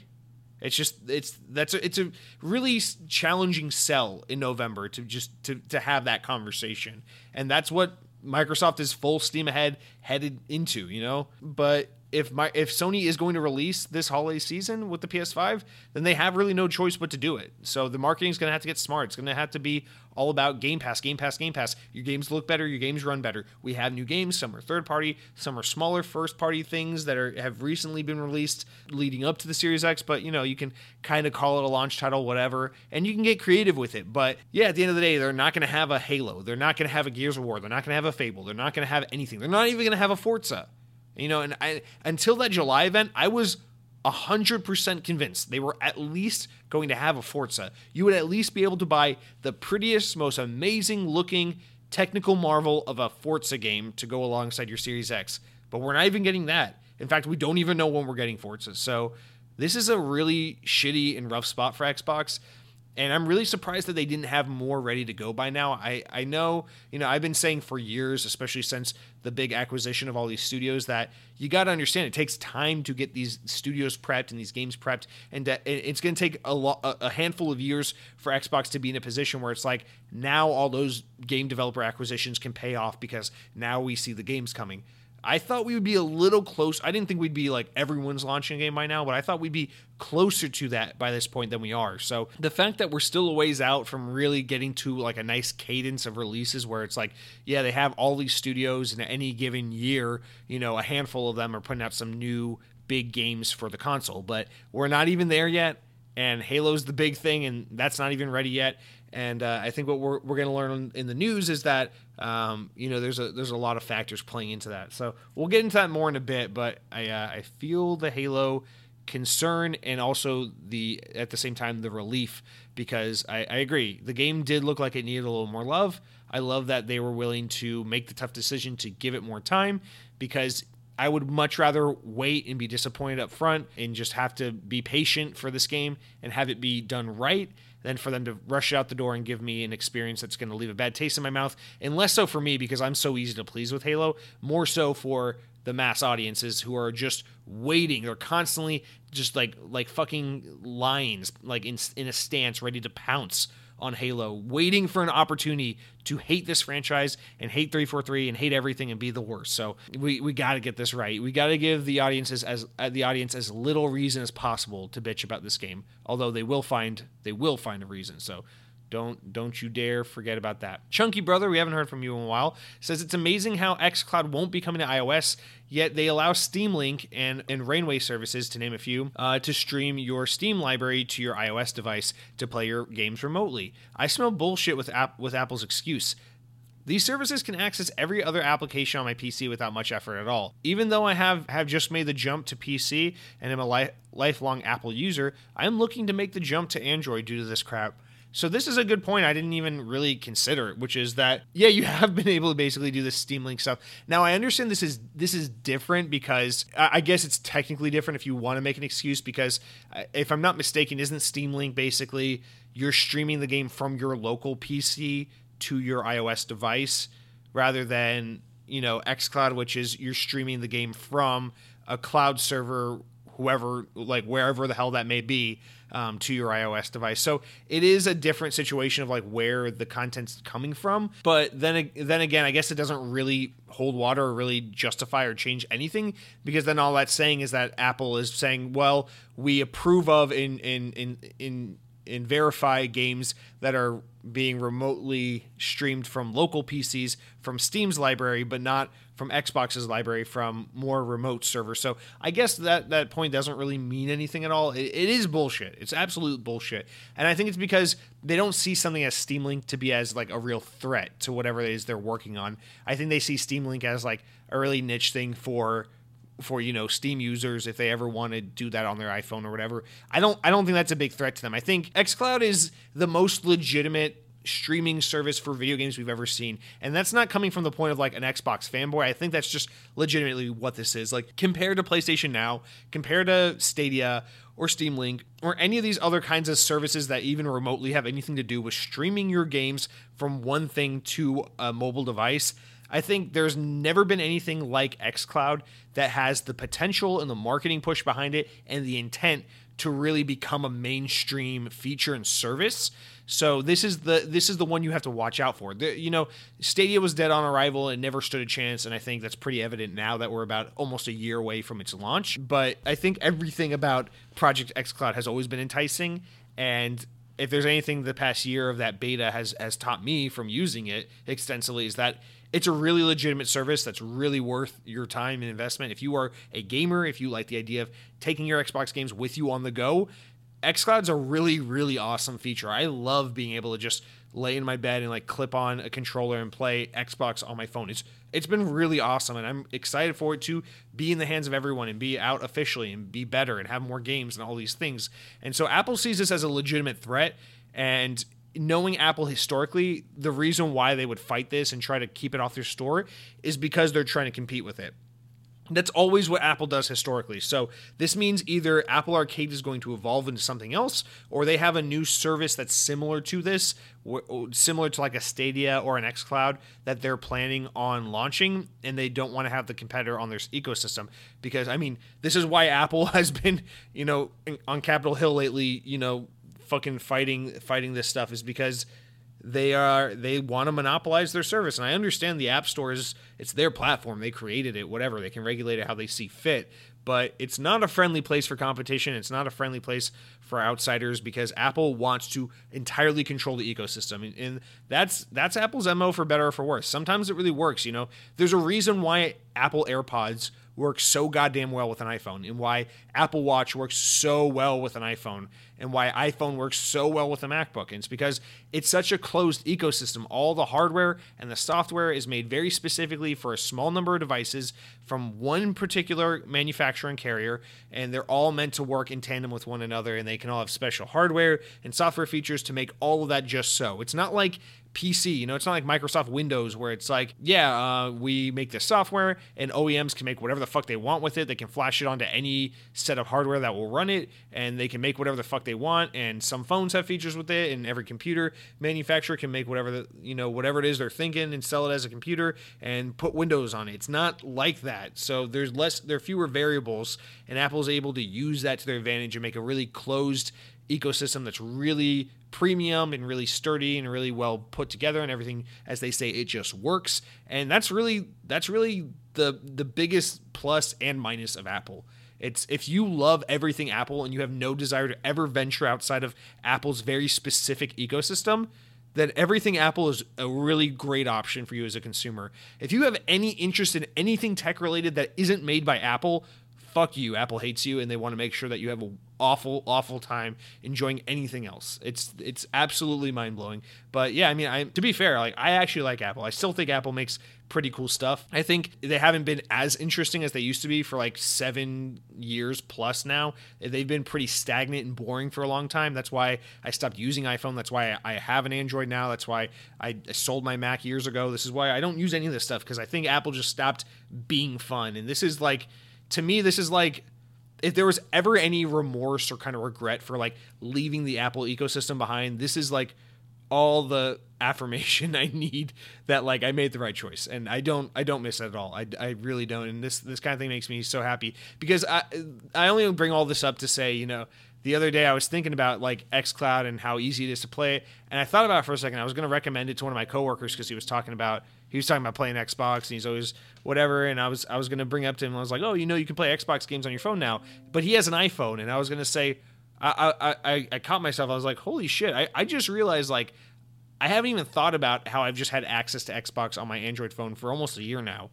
Speaker 1: it's just it's that's a, it's a really challenging sell in November to just to to have that conversation, and that's what Microsoft is full steam ahead headed into, you know. But if my if Sony is going to release this holiday season with the PS5, then they have really no choice but to do it. So the marketing is going to have to get smart. It's going to have to be all about Game Pass, Game Pass, Game Pass. Your games look better, your games run better. We have new games. Some are third party, some are smaller first party things that are have recently been released leading up to the Series X. But you know you can kind of call it a launch title, whatever, and you can get creative with it. But yeah, at the end of the day, they're not going to have a Halo. They're not going to have a Gears of War. They're not going to have a Fable. They're not going to have anything. They're not even going to have a Forza. You know, and I until that July event, I was 100% convinced they were at least going to have a Forza. You would at least be able to buy the prettiest, most amazing looking technical marvel of a Forza game to go alongside your Series X. But we're not even getting that. In fact, we don't even know when we're getting Forza. So this is a really shitty and rough spot for Xbox and I'm really surprised that they didn't have more ready to go by now. I, I know, you know, I've been saying for years, especially since the big acquisition of all these studios, that you got to understand it takes time to get these studios prepped and these games prepped, and it's going to take a, lo- a handful of years for Xbox to be in a position where it's like now all those game developer acquisitions can pay off because now we see the games coming. I thought we would be a little close. I didn't think we'd be like everyone's launching a game by now, but I thought we'd be closer to that by this point than we are. So the fact that we're still a ways out from really getting to like a nice cadence of releases where it's like, yeah, they have all these studios in any given year, you know, a handful of them are putting out some new big games for the console, but we're not even there yet. And Halo's the big thing, and that's not even ready yet. And uh, I think what we're, we're going to learn in the news is that um, you know there's a there's a lot of factors playing into that. So we'll get into that more in a bit. But I uh, I feel the Halo concern and also the at the same time the relief because I, I agree the game did look like it needed a little more love. I love that they were willing to make the tough decision to give it more time because I would much rather wait and be disappointed up front and just have to be patient for this game and have it be done right than for them to rush out the door and give me an experience that's going to leave a bad taste in my mouth. And less so for me because I'm so easy to please with Halo, more so for the mass audiences who are just waiting. They're constantly just like like fucking lions, like in in a stance, ready to pounce on Halo, waiting for an opportunity to hate this franchise and hate 343 and hate everything and be the worst. So we, we got to get this right. We got to give the audiences as uh, the audience as little reason as possible to bitch about this game. Although they will find they will find a reason. So don't don't you dare forget about that. Chunky brother, we haven't heard from you in a while, says it's amazing how xCloud won't be coming to iOS, yet they allow Steam Link and and Rainway services, to name a few, uh, to stream your Steam library to your iOS device to play your games remotely. I smell bullshit with app with Apple's excuse. These services can access every other application on my PC without much effort at all. Even though I have, have just made the jump to PC and am a li- lifelong Apple user, I am looking to make the jump to Android due to this crap. So this is a good point I didn't even really consider, which is that yeah, you have been able to basically do this Steam Link stuff. Now I understand this is this is different because I guess it's technically different if you want to make an excuse because uh, if I'm not mistaken, isn't Steam Link basically you're streaming the game from your local PC to your iOS device rather than you know xCloud, which is you're streaming the game from a cloud server, whoever like wherever the hell that may be um, to your iOS device. So it is a different situation of like where the content's coming from. But then then again, I guess it doesn't really hold water or really justify or change anything because then all that's saying is that Apple is saying, well, we approve of in in in in and verify games that are being remotely streamed from local PCs from Steam's library, but not from Xbox's library from more remote servers. So I guess that that point doesn't really mean anything at all. it, it is bullshit. It's absolute bullshit. And I think it's because they don't see something as Steam Link to be as like a real threat to whatever it is they're working on. I think they see Steam Link as like a really niche thing for for you know Steam users if they ever want to do that on their iPhone or whatever. I don't I don't think that's a big threat to them. I think xCloud is the most legitimate streaming service for video games we've ever seen. And that's not coming from the point of like an Xbox fanboy. I think that's just legitimately what this is. Like compared to PlayStation Now, compared to Stadia or Steam Link or any of these other kinds of services that even remotely have anything to do with streaming your games from one thing to a mobile device I think there's never been anything like xCloud that has the potential and the marketing push behind it and the intent to really become a mainstream feature and service. So this is the this is the one you have to watch out for. The, you know, Stadia was dead on arrival and never stood a chance, and I think that's pretty evident now that we're about almost a year away from its launch. But I think everything about Project xCloud has always been enticing, and if there's anything the past year of that beta has has taught me from using it extensively is that it's a really legitimate service that's really worth your time and investment. If you are a gamer, if you like the idea of taking your Xbox games with you on the go, xCloud's a really, really awesome feature. I love being able to just lay in my bed and like clip on a controller and play Xbox on my phone. It's it's been really awesome and I'm excited for it to be in the hands of everyone and be out officially and be better and have more games and all these things. And so Apple sees this as a legitimate threat and knowing Apple historically, the reason why they would fight this and try to keep it off their store is because they're trying to compete with it. That's always what Apple does historically. So this means either Apple Arcade is going to evolve into something else, or they have a new service that's similar to this, similar to like a Stadia or an XCloud that they're planning on launching, and they don't want to have the competitor on their ecosystem. Because I mean, this is why Apple has been, you know, on Capitol Hill lately, you know, fucking fighting fighting this stuff is because they are they want to monopolize their service. And i understand the app stores it's their platform. They created it whatever. They can regulate it how they see fit. But it's not a friendly place for competition. It's not a friendly place for outsiders because apple wants to entirely control the ecosystem. And, and that's that's apple's mo for better or for worse. Sometimes it really works you know? There's a reason why apple airpods works so goddamn well with an iPhone and why Apple Watch works so well with an iPhone and why iPhone works so well with a MacBook. And it's because it's such a closed ecosystem. All the hardware and the software is made very specifically for a small number of devices from one particular manufacturer and carrier, and they're all meant to work in tandem with one another, and they can all have special hardware and software features to make all of that just so. It's not like PC. You know, it's not like Microsoft Windows where it's like, yeah, uh, we make this software and OEMs can make whatever the fuck they want with it. They can flash it onto any set of hardware that will run it and they can make whatever the fuck they want. And some phones have features with it, and every computer manufacturer can make whatever the, you know, whatever it is they're thinking and sell it as a computer and put Windows on it. It's not like that. So there's less, there are fewer variables, and Apple's able to use that to their advantage and make a really closed ecosystem that's really premium and really sturdy and really well put together and everything as they say it just works and that's really that's really the the biggest plus and minus of Apple it's if you love everything Apple and you have no desire to ever venture outside of Apple's very specific ecosystem then everything Apple is a really great option for you as a consumer. If you have any interest in anything tech related that isn't made by Apple, fuck you. Apple hates you and they want to make sure that you have an awful, awful time enjoying anything else. It's it's absolutely mind blowing. But yeah, I mean, I to be fair, like I actually like Apple. I still think Apple makes pretty cool stuff. I think they haven't been as interesting as they used to be for like seven years plus now. They've been pretty stagnant and boring for a long time. That's why I stopped using iPhone. That's why I have an Android now. That's why I sold my Mac years ago. This is why I don't use any of this stuff because I think Apple just stopped being fun. And this is like to me, this is like if there was ever any remorse or kind of regret for like leaving the Apple ecosystem behind, this is like all the affirmation I need that like I made the right choice, and I don't I don't miss it at all. I, I really don't, and this this kind of thing makes me so happy because I I only bring all this up to say you know the other day I was thinking about like xCloud and how easy it is to play, and I thought about it for a second. I was going to recommend it to one of my coworkers because he was talking about he was talking about playing Xbox and he's always whatever. And I was I was gonna bring up to him. I was like, oh, you know, you can play Xbox games on your phone now. But he has an iPhone, and I was gonna say, I I I, I caught myself. I was like, holy shit! I I just realized like. I haven't even thought about how I've just had access to Xbox on my Android phone for almost a year now.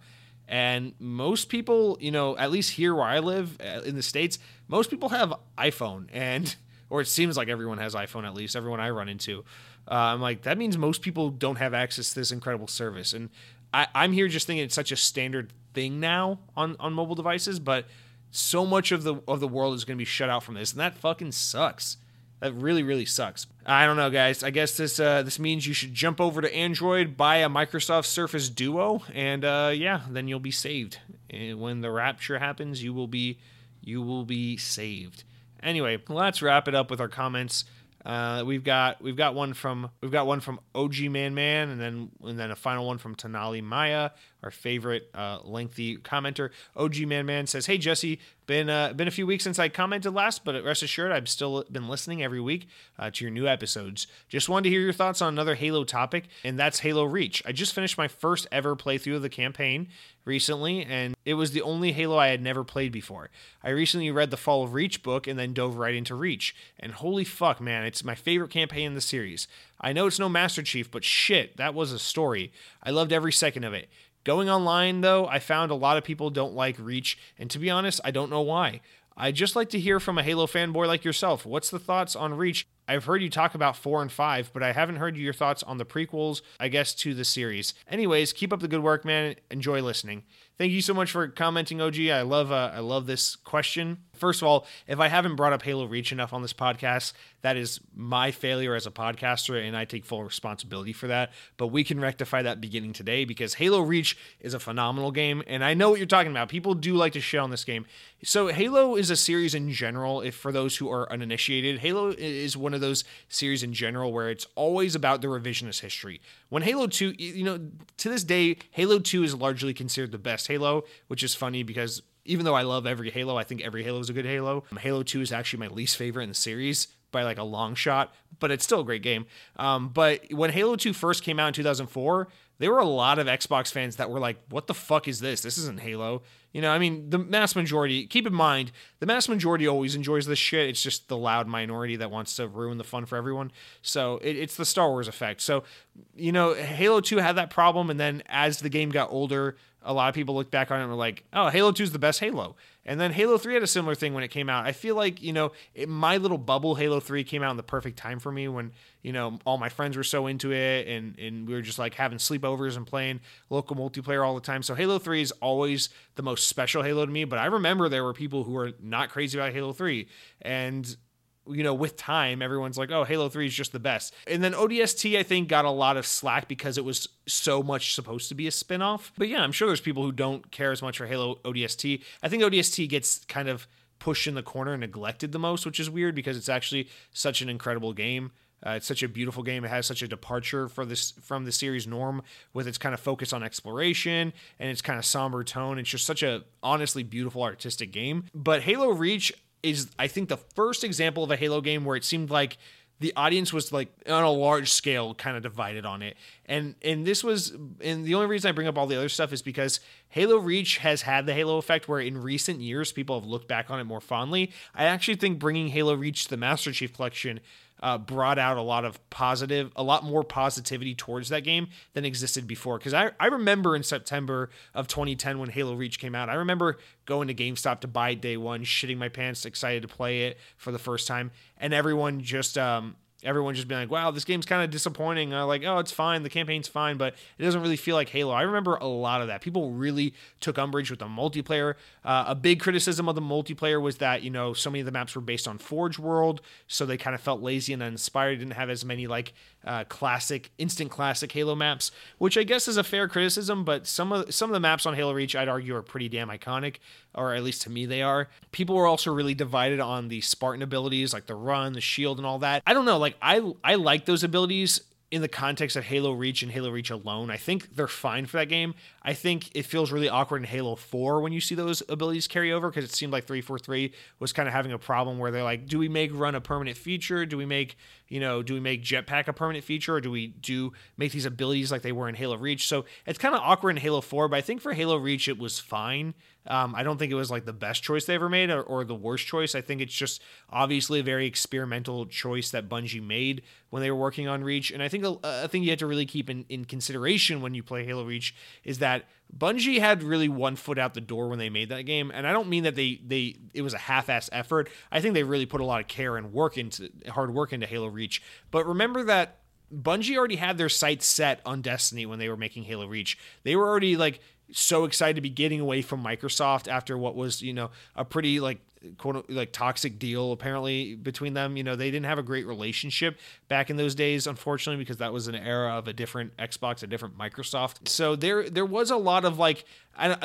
Speaker 1: And most people, you know, at least here where I live uh, in the States, most people have iPhone. And, or it seems like everyone has iPhone, at least everyone I run into. Uh, I'm like, that means most people don't have access to this incredible service. And I, I'm here just thinking it's such a standard thing now on, on mobile devices, but so much of the of the world is going to be shut out from this, and that fucking sucks. That really, really sucks. I don't know, guys. I guess this uh, this means you should jump over to Android, buy a Microsoft Surface Duo, and uh, yeah, then you'll be saved. And when the rapture happens, you will be you will be saved. Anyway, let's wrap it up with our comments. Uh, we've got we've got one from we've got one from OG Man Man, and then and then a final one from Tanali Maya, our favorite uh, lengthy commenter. OG Man Man says, "Hey Jesse, been uh, been a few weeks since I commented last, but rest assured I've still been listening every week uh, to your new episodes. Just wanted to hear your thoughts on another Halo topic, and that's Halo Reach. I just finished my first ever playthrough of the campaign recently, and it was the only Halo I had never played before. I recently read the Fall of Reach book and then dove right into Reach, and holy fuck, man, it's my favorite campaign in the series. I know it's no Master Chief, but shit, that was a story. I loved every second of it. Going online, though, I found a lot of people don't like Reach, and to be honest, I don't know why. I'd just like to hear from a Halo fanboy like yourself. What's the thoughts on Reach? I've heard you talk about 4 and 5, but I haven't heard your thoughts on the prequels, I guess, to the series. Anyways, keep up the good work, man. Enjoy listening. Thank you so much for commenting, OG. I love uh, I love this question. First of all, if I haven't brought up Halo Reach enough on this podcast, that is my failure as a podcaster, and I take full responsibility for that. But we can rectify that beginning today because Halo Reach is a phenomenal game, and I know what you're talking about. People do like to shit on this game. So Halo is a series in general. If for those who are uninitiated, Halo is one of those series in general where it's always about the revisionist history. When Halo 2, you know, to this day, Halo 2 is largely considered the best Halo, which is funny because even though I love every Halo, I think every Halo is a good Halo. Halo 2 is actually my least favorite in the series by like a long shot, but it's still a great game. Um, but when Halo 2 first came out in 2004, there were a lot of Xbox fans that were like, what the fuck is this? This isn't Halo. You know, I mean, the mass majority, keep in mind, the mass majority always enjoys this shit. It's just the loud minority that wants to ruin the fun for everyone. So it, it's the Star Wars effect. So, you know, Halo 2 had that problem. And then as the game got older, a lot of people looked back on it and were like, oh, Halo 2 is the best Halo. And then Halo 3 had a similar thing when it came out. I feel like, you know, it, my little bubble Halo 3 came out in the perfect time for me when, you know, all my friends were so into it and, and we were just like having sleepovers and playing local multiplayer all the time. So Halo 3 is always the most special Halo to me. But I remember there were people who were not crazy about Halo 3. And you know, with time, everyone's like, oh, Halo 3 is just the best. And then ODST, I think, got a lot of slack because it was so much supposed to be a spin off. But yeah, I'm sure there's people who don't care as much for Halo ODST. I think ODST gets kind of pushed in the corner and neglected the most, which is weird because it's actually such an incredible game. Uh, it's such a beautiful game. It has such a departure for this from the series norm with its kind of focus on exploration and its kind of somber tone. It's just such a honestly beautiful artistic game. But Halo Reach, is I think the first example of a Halo game where it seemed like the audience was like on a large scale kind of divided on it. And and this was and the only reason I bring up all the other stuff is because Halo Reach has had the Halo effect where in recent years people have looked back on it more fondly. I actually think bringing Halo Reach to the Master Chief collection uh, brought out a lot of positive, a lot more positivity towards that game than existed before. Because I, I remember in September of 2010 when Halo Reach came out, I remember going to GameStop to buy day one, shitting my pants, excited to play it for the first time, and everyone just um, everyone just being like, wow, this game's kind of disappointing. Uh, like, oh, it's fine. The campaign's fine, but it doesn't really feel like Halo. I remember a lot of that. People really took umbrage with the multiplayer. Uh, a big criticism of the multiplayer was that, you know, so many of the maps were based on Forge World, so they kind of felt lazy and uninspired, didn't have as many, like, uh, classic, instant classic Halo maps, which I guess is a fair criticism, but some of, some of the maps on Halo Reach, I'd argue, are pretty damn iconic, or at least to me they are. People were also really divided on the Spartan abilities, like the run, the shield, and all that. I don't know, like, I I like those abilities in the context of Halo Reach and Halo Reach alone. I think they're fine for that game. I think it feels really awkward in Halo 4 when you see those abilities carry over because it seemed like 343 was kind of having a problem where they're like, do we make run a permanent feature? Do we make, you know, do we make jetpack a permanent feature or do we do make these abilities like they were in Halo Reach? So it's kind of awkward in Halo 4, but I think for Halo Reach it was fine. Um, I don't think it was like the best choice they ever made or, or, the worst choice. I think it's just obviously a very experimental choice that Bungie made when they were working on Reach. And I think a, a thing you have to really keep in, in consideration when you play Halo Reach is that Bungie had really one foot out the door when they made that game, and I don't mean that they they it was a half-ass effort. I think they really put a lot of care and work into hard work into Halo Reach. But remember that Bungie already had their sights set on Destiny when they were making Halo Reach. They were already like so excited to be getting away from Microsoft after what was, you know, a pretty like quote like toxic deal apparently between them. You know, they didn't have a great relationship back in those days, unfortunately, because that was an era of a different Xbox, a different Microsoft. So there there was a lot of like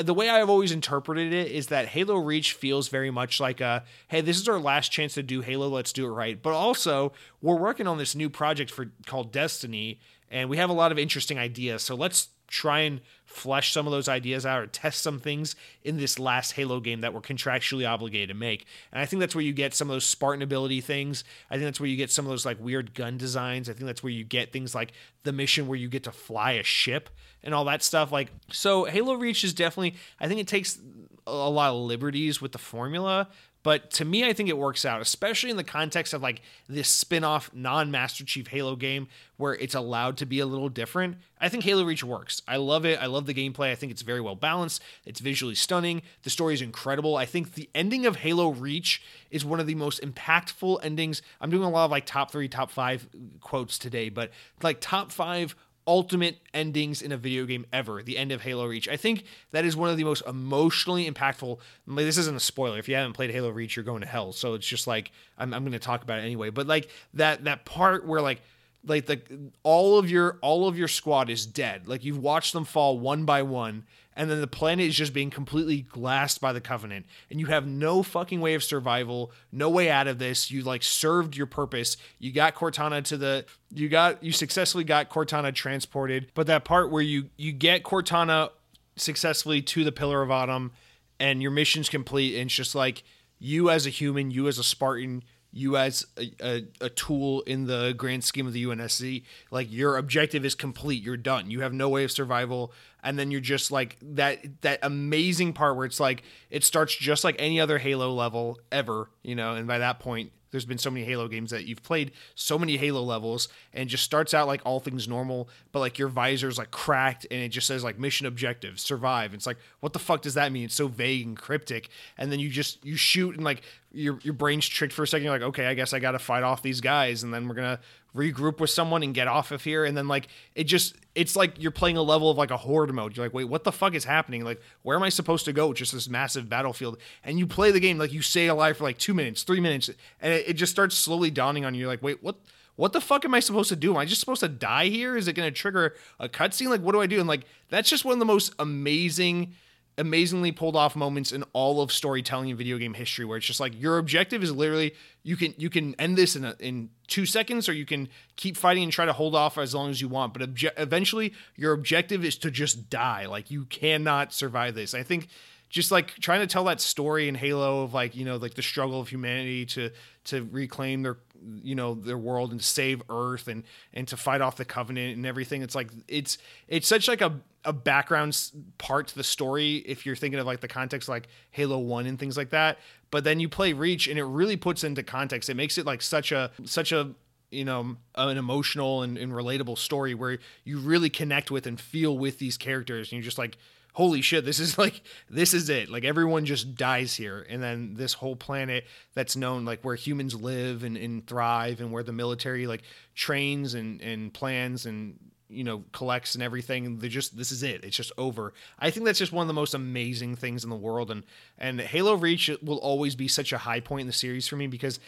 Speaker 1: the way I've always interpreted it is that Halo Reach feels very much like a hey, this is our last chance to do Halo, let's do it right. But also, we're working on this new project for called Destiny and we have a lot of interesting ideas. So let's try and flesh some of those ideas out or test some things in this last Halo game that we're contractually obligated to make. And I think that's where you get some of those Spartan ability things. I think that's where you get some of those like weird gun designs. I think that's where you get things like the mission where you get to fly a ship and all that stuff. Like so Halo Reach is definitely I think it takes a lot of liberties with the formula, but to me, I think it works out, especially in the context of like this spin off non Master Chief Halo game where it's allowed to be a little different. I think Halo Reach works. I love it. I love the gameplay. I think it's very well balanced. It's visually stunning. The story is incredible. I think the ending of Halo Reach is one of the most impactful endings. I'm doing a lot of like top three, top five quotes today, but like top five ultimate endings in a video game ever the end of halo reach. I think that is one of the most emotionally impactful like, this isn't a spoiler. If you haven't played halo reach you're going to hell. So it's just like i'm, I'm going to talk about it anyway. But like that that part where like like the all of your all of your squad is dead. Like you've watched them fall one by one and then the planet is just being completely glassed by the covenant. And you have no fucking way of survival no way out of this. You like served your purpose. You got cortana to the you got you successfully got cortana transported. But that part where you you get cortana successfully to the pillar of autumn and your mission's complete and it's just like you as a human you as a spartan you as a, a, a, tool in the grand scheme of the UNSC. Like your objective is complete. You're done. You have no way of survival. And then you're just like that that amazing part where it's like it starts just like any other Halo level ever, you know, and by that point there's been so many Halo games that you've played so many Halo levels and just starts out like all things normal, but like your visor's like cracked and it just says like mission objective, survive. It's like, what the fuck does that mean? It's so vague and cryptic. And then you just you shoot and like your your brain's tricked for a second. You're like, okay, I guess I got to fight off these guys, and then we're gonna regroup with someone and get off of here. And then like it just it's like you're playing a level of like a horde mode. You're like, wait, what the fuck is happening? Like, where am I supposed to go? Just this massive battlefield. And you play the game like you stay alive for like two minutes, three minutes, and it, it just starts slowly dawning on you. You're like, wait, what? What the fuck am I supposed to do? Am I just supposed to die here? Is it going to trigger a cutscene? Like, what do I do? And like, that's just one of the most amazing amazingly pulled off moments in all of storytelling and video game history where it's just like your objective is literally you can you can end this in a, in 2 seconds or you can keep fighting and try to hold off as long as you want. But obje- eventually your objective is to just die. Like you cannot survive this. I think just like trying to tell that story in halo of like you know like the struggle of humanity to to reclaim their you know their world and save earth and and to fight off the covenant and everything. It's like it's it's such like a a background part to the story if you're thinking of like the context like Halo 1 and things like that. But then you play Reach and it really puts into context. It makes it like such a such a you know an emotional and, and relatable story where you really connect with and feel with these characters. And you're just like holy shit, this is like this is it. Like everyone just dies here, and then this whole planet that's known like where humans live and, and thrive, and where the military like trains and and plans and you know collects and everything they just this is it it's just over i think that's just one of the most amazing things in the world and and halo reach will always be such a high point in the series for me because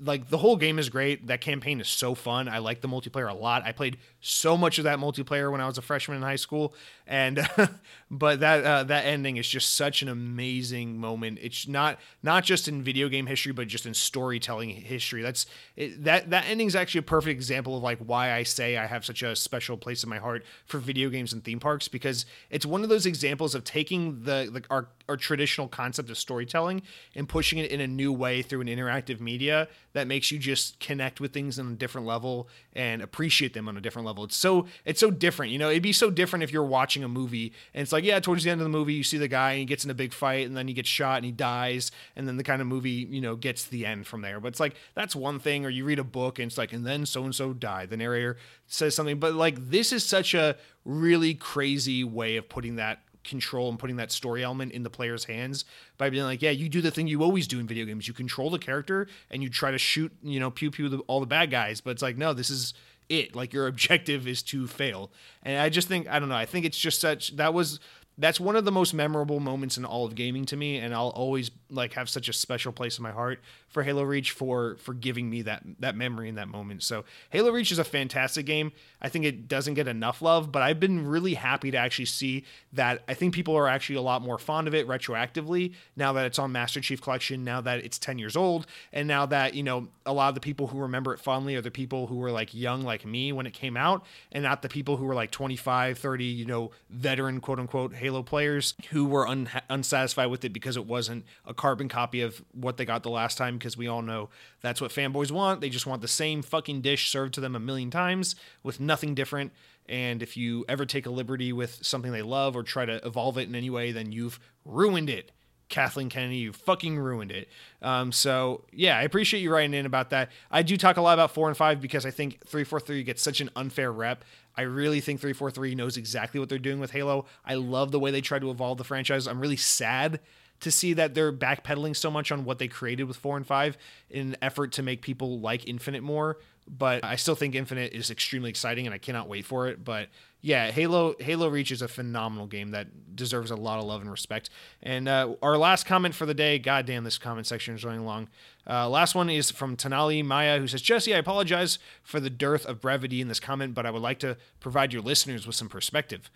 Speaker 1: like the whole game is great. That campaign is so fun. I like the multiplayer a lot. I played so much of that multiplayer when I was a freshman in high school, and but that uh, that ending is just such an amazing moment. It's not not just in video game history, but just in storytelling history. That's it, that that ending is actually a perfect example of like why I say I have such a special place in my heart for video games and theme parks because it's one of those examples of taking the, the our our traditional concept of storytelling and pushing it in a new way through an interactive media that makes you just connect with things on a different level and appreciate them on a different level. It's so it's so different. You know, it'd be so different if you're watching a movie and it's like, yeah, towards the end of the movie you see the guy and he gets in a big fight and then he gets shot and he dies and then the kind of movie, you know, gets the end from there. But it's like that's one thing or you read a book and it's like and then so and so died. The narrator says something, but like this is such a really crazy way of putting that control and putting that story element in the player's hands by being like, yeah, you do the thing you always do in video games. You control the character and you try to shoot, you know, pew pew the, all the bad guys. But it's like, no, this is it. Like your objective is to fail. And I just think, I don't know, I think it's just such, that was that's one of the most memorable moments in all of gaming to me and I'll always like have such a special place in my heart for Halo Reach for for giving me that that memory in that moment. So Halo Reach is a fantastic game. I think it doesn't get enough love, but I've been really happy to actually see that I think people are actually a lot more fond of it retroactively now that it's on Master Chief Collection, now that it's 10 years old, and now that, you know, a lot of the people who remember it fondly are the people who were like young like me when it came out and not the people who were like 25, 30, you know, veteran quote unquote Halo players who were un- unsatisfied with it because it wasn't a carbon copy of what they got the last time because we all know that's what fanboys want. They just want the same fucking dish served to them a million times with nothing different. And if you ever take a liberty with something they love or try to evolve it in any way, then you've ruined it. Kathleen Kennedy, you fucking ruined it. Um, so yeah, I appreciate you writing in about that. I do talk a lot about four and five because I think three four three gets such an unfair rep. I really think 343 knows exactly what they're doing with Halo. I love the way they try to evolve the franchise. I'm really sad to see that they're backpedaling so much on what they created with 4 and 5 in an effort to make people like Infinite more. But I still think Infinite is extremely exciting and I cannot wait for it. But yeah, Halo Halo Reach is a phenomenal game that deserves a lot of love and respect. And uh, our last comment for the day, goddamn, this comment section is running long. Uh, last one is from Tanali Maya, who says, Jesse, I apologize for the dearth of brevity in this comment, but I would like to provide your listeners with some perspective.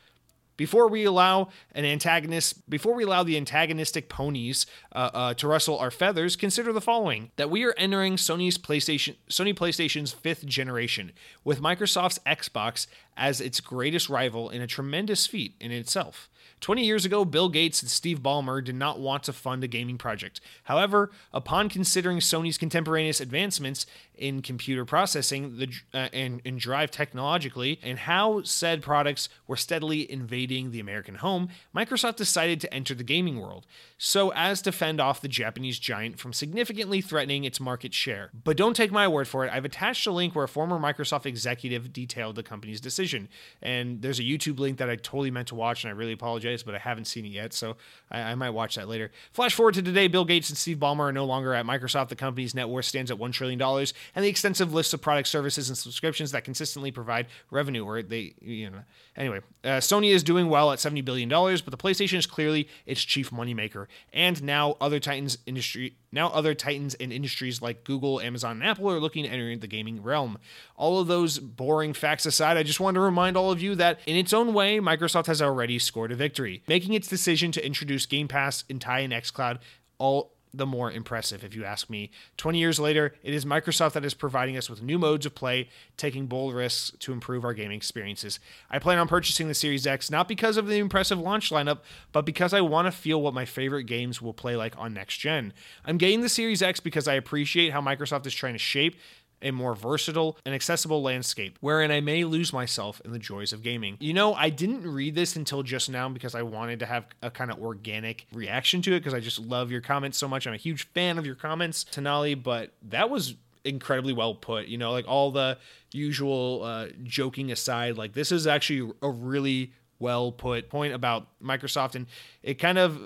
Speaker 1: Before we allow an antagonist, before we allow the antagonistic ponies uh, uh, to rustle our feathers, consider the following: that we are entering Sony's PlayStation, Sony PlayStation's fifth generation, with Microsoft's Xbox as its greatest rival in a tremendous feat in itself. 20 years ago, Bill Gates and Steve Ballmer did not want to fund a gaming project. However, upon considering Sony's contemporaneous advancements in computer processing the, uh, and, and drive technologically, and how said products were steadily invading the American home, Microsoft decided to enter the gaming world, so as to fend off the Japanese giant from significantly threatening its market share. But don't take my word for it, I've attached a link where a former Microsoft executive detailed the company's decision. And there's a YouTube link that I totally meant to watch, and I really apologize, but I haven't seen it yet, so I, I might watch that later. Flash forward to today, Bill Gates and Steve Ballmer are no longer at Microsoft. The company's net worth stands at $1 trillion, and the extensive list of product services, and subscriptions that consistently provide revenue, or they, you know. Anyway, uh, Sony is doing well at $70 billion, but the PlayStation is clearly its chief moneymaker. And now other Titans industry now other titans in industries like Google, Amazon, and Apple are looking to enter the gaming realm. All of those boring facts aside, I just want to remind all of you that in its own way, Microsoft has already scored a victory, making its decision to introduce Game Pass and tie in xCloud all the more impressive, if you ask me. 20 years later, it is Microsoft that is providing us with new modes of play, taking bold risks to improve our gaming experiences. I plan on purchasing the Series X not because of the impressive launch lineup, but because I want to feel what my favorite games will play like on next gen. I'm getting the Series X because I appreciate how Microsoft is trying to shape a more versatile and accessible landscape wherein I may lose myself in the joys of gaming. You know, I didn't read this until just now because I wanted to have a kind of organic reaction to it because I just love your comments so much. I'm a huge fan of your comments, Tanali, but that was incredibly well put. You know, like all the usual uh, joking aside, like this is actually a really well put point about Microsoft, and it kind of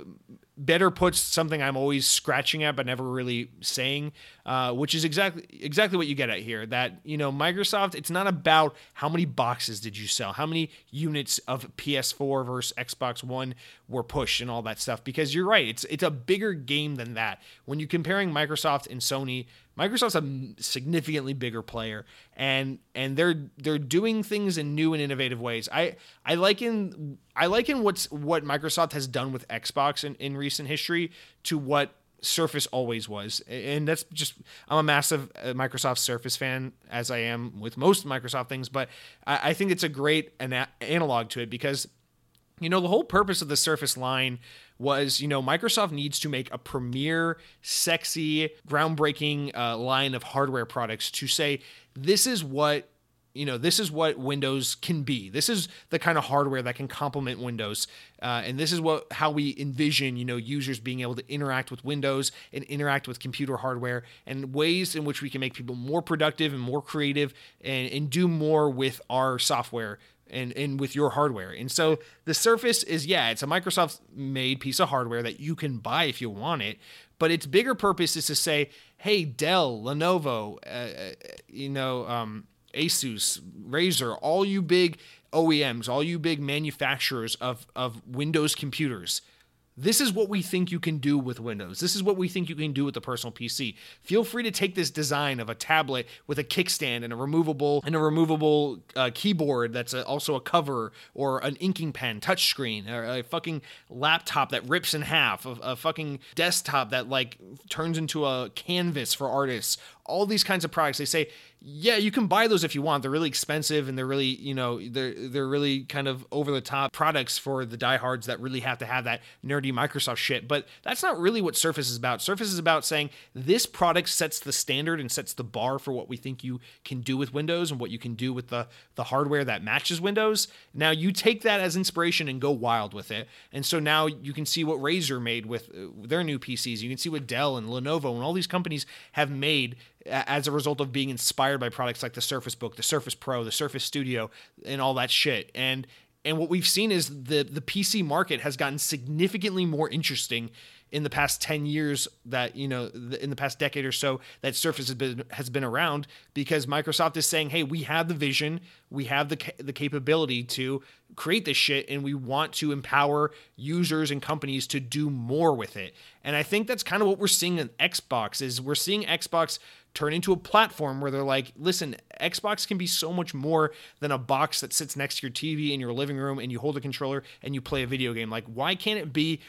Speaker 1: better puts something I'm always scratching at but never really saying, uh, which is exactly exactly what you get at here. That you know Microsoft, it's not about how many boxes did you sell, how many units of PS4 versus Xbox One were pushed, and all that stuff. Because you're right, it's it's a bigger game than that. When you're comparing Microsoft and Sony, Microsoft's a significantly bigger player, and and they're they're doing things in new and innovative ways. I I liken I liken what's what Microsoft has done with Xbox in, in recent history to what Surface always was, and that's just I'm a massive uh, Microsoft Surface fan, as I am with most Microsoft things. But I, I think it's a great ana- analog to it because you know the whole purpose of the Surface line was, you know, Microsoft needs to make a premier, sexy, groundbreaking uh, line of hardware products to say, this is what you know this is what windows can be this is the kind of hardware that can complement windows uh, and this is what how we envision you know users being able to interact with windows and interact with computer hardware and ways in which we can make people more productive and more creative and, and do more with our software and, and with your hardware. And so the Surface is, yeah, it's a Microsoft made piece of hardware that you can buy if you want it. But its bigger purpose is to say, hey, Dell, Lenovo, uh, uh you know, um, Asus, Razer, all you big OEMs, all you big manufacturers of, of Windows computers this is what we think you can do with Windows. This is what we think you can do with the personal PC. Feel free to take this design of a tablet with a kickstand and a removable and a removable uh, keyboard that's a, also a cover or an inking pen, touchscreen, or a fucking laptop that rips in half, a, a fucking desktop that like turns into a canvas for artists. All these kinds of products. They say yeah, you can buy those if you want. They're really expensive and they're really, you know, they're they're really kind of over the top products for the diehards that really have to have that nerdy Microsoft shit. But that's not really what Surface is about. Surface is about saying this product sets the standard and sets the bar for what we think you can do with Windows and what you can do with the the hardware that matches Windows. Now you take that as inspiration and go wild with it. And so now you can see what Razer made with uh, their new PCs. You can see what Dell and Lenovo and all these companies have made as a result of being inspired by products like the Surface Book, the Surface Pro, the Surface Studio, and all that shit. And and what we've seen is the the PC market has gotten significantly more interesting in the past 10 years that you know in the past decade or so that surface has been has been around because microsoft is saying hey we have the vision we have the the capability to create this shit and we want to empower users and companies to do more with it and i think that's kind of what we're seeing in xbox is we're seeing xbox turn into a platform where they're like, listen, Xbox can be so much more than a box that sits next to your TV in your living room and you hold a controller and you play a video game. Like, why can't it be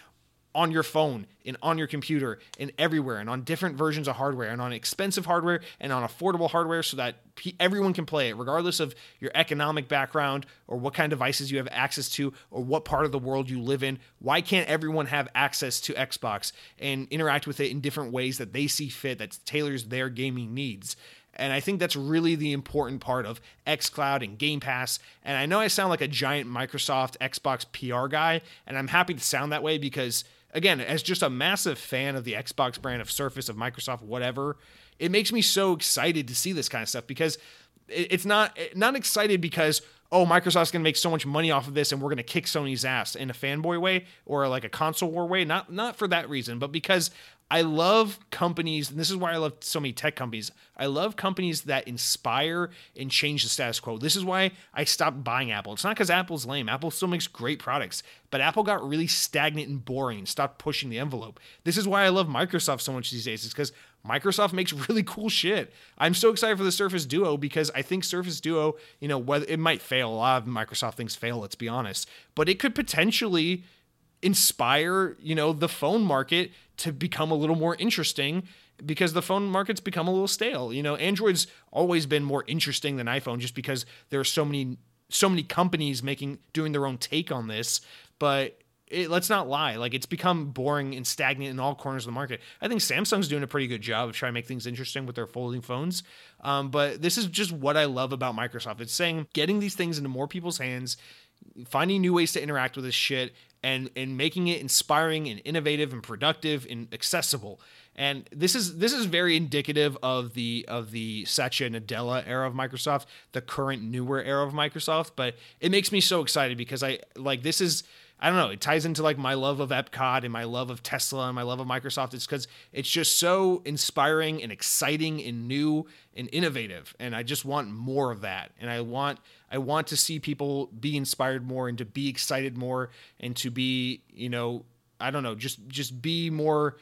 Speaker 1: on your phone and on your computer and everywhere and on different versions of hardware and on expensive hardware and on affordable hardware so that everyone can play it regardless of your economic background or what kind of devices you have access to or what part of the world you live in why can't everyone have access to Xbox and interact with it in different ways that they see fit that tailors their gaming needs and I think that's really the important part of xCloud and Game Pass. And I know I sound like a giant Microsoft Xbox PR guy, and I'm happy to sound that way because again, as just a massive fan of the Xbox brand, of Surface, of Microsoft, whatever, it makes me so excited to see this kind of stuff because it's not not excited because oh Microsoft's going to make so much money off of this and we're going to kick Sony's ass in a fanboy way or like a console war way. Not not for that reason, but because I love companies, and this is why I love so many tech companies. I love companies that inspire and change the status quo. This is why I stopped buying Apple. It's not because Apple's lame. Apple still makes great products, but Apple got really stagnant and boring and stopped pushing the envelope. This is why I love Microsoft so much these days. It's because Microsoft makes really cool shit. I'm so excited for the Surface Duo because I think Surface Duo, you know, whether it might fail. A lot of Microsoft things fail, let's be honest, but it could potentially inspire, you know, the phone market to become a little more interesting because the phone market's become a little stale. You know, Android's always been more interesting than iPhone just because there are so many so many companies making doing their own take on this, but it, let's not lie. Like it's become boring and stagnant in all corners of the market. I think Samsung's doing a pretty good job of trying to make things interesting with their folding phones. Um, but this is just what I love about Microsoft. It's saying getting these things into more people's hands, finding new ways to interact with this shit, and and making it inspiring and innovative and productive and accessible. And this is this is very indicative of the of the Satya Nadella era of Microsoft, the current newer era of Microsoft. But it makes me so excited because I like this is I don't know. It ties into like my love of Epcot and my love of Tesla and my love of Microsoft. It's because it's just so inspiring and exciting and new and innovative, and I just want more of that. And I want I want to see people be inspired more and to be excited more and to be you know I don't know just just be more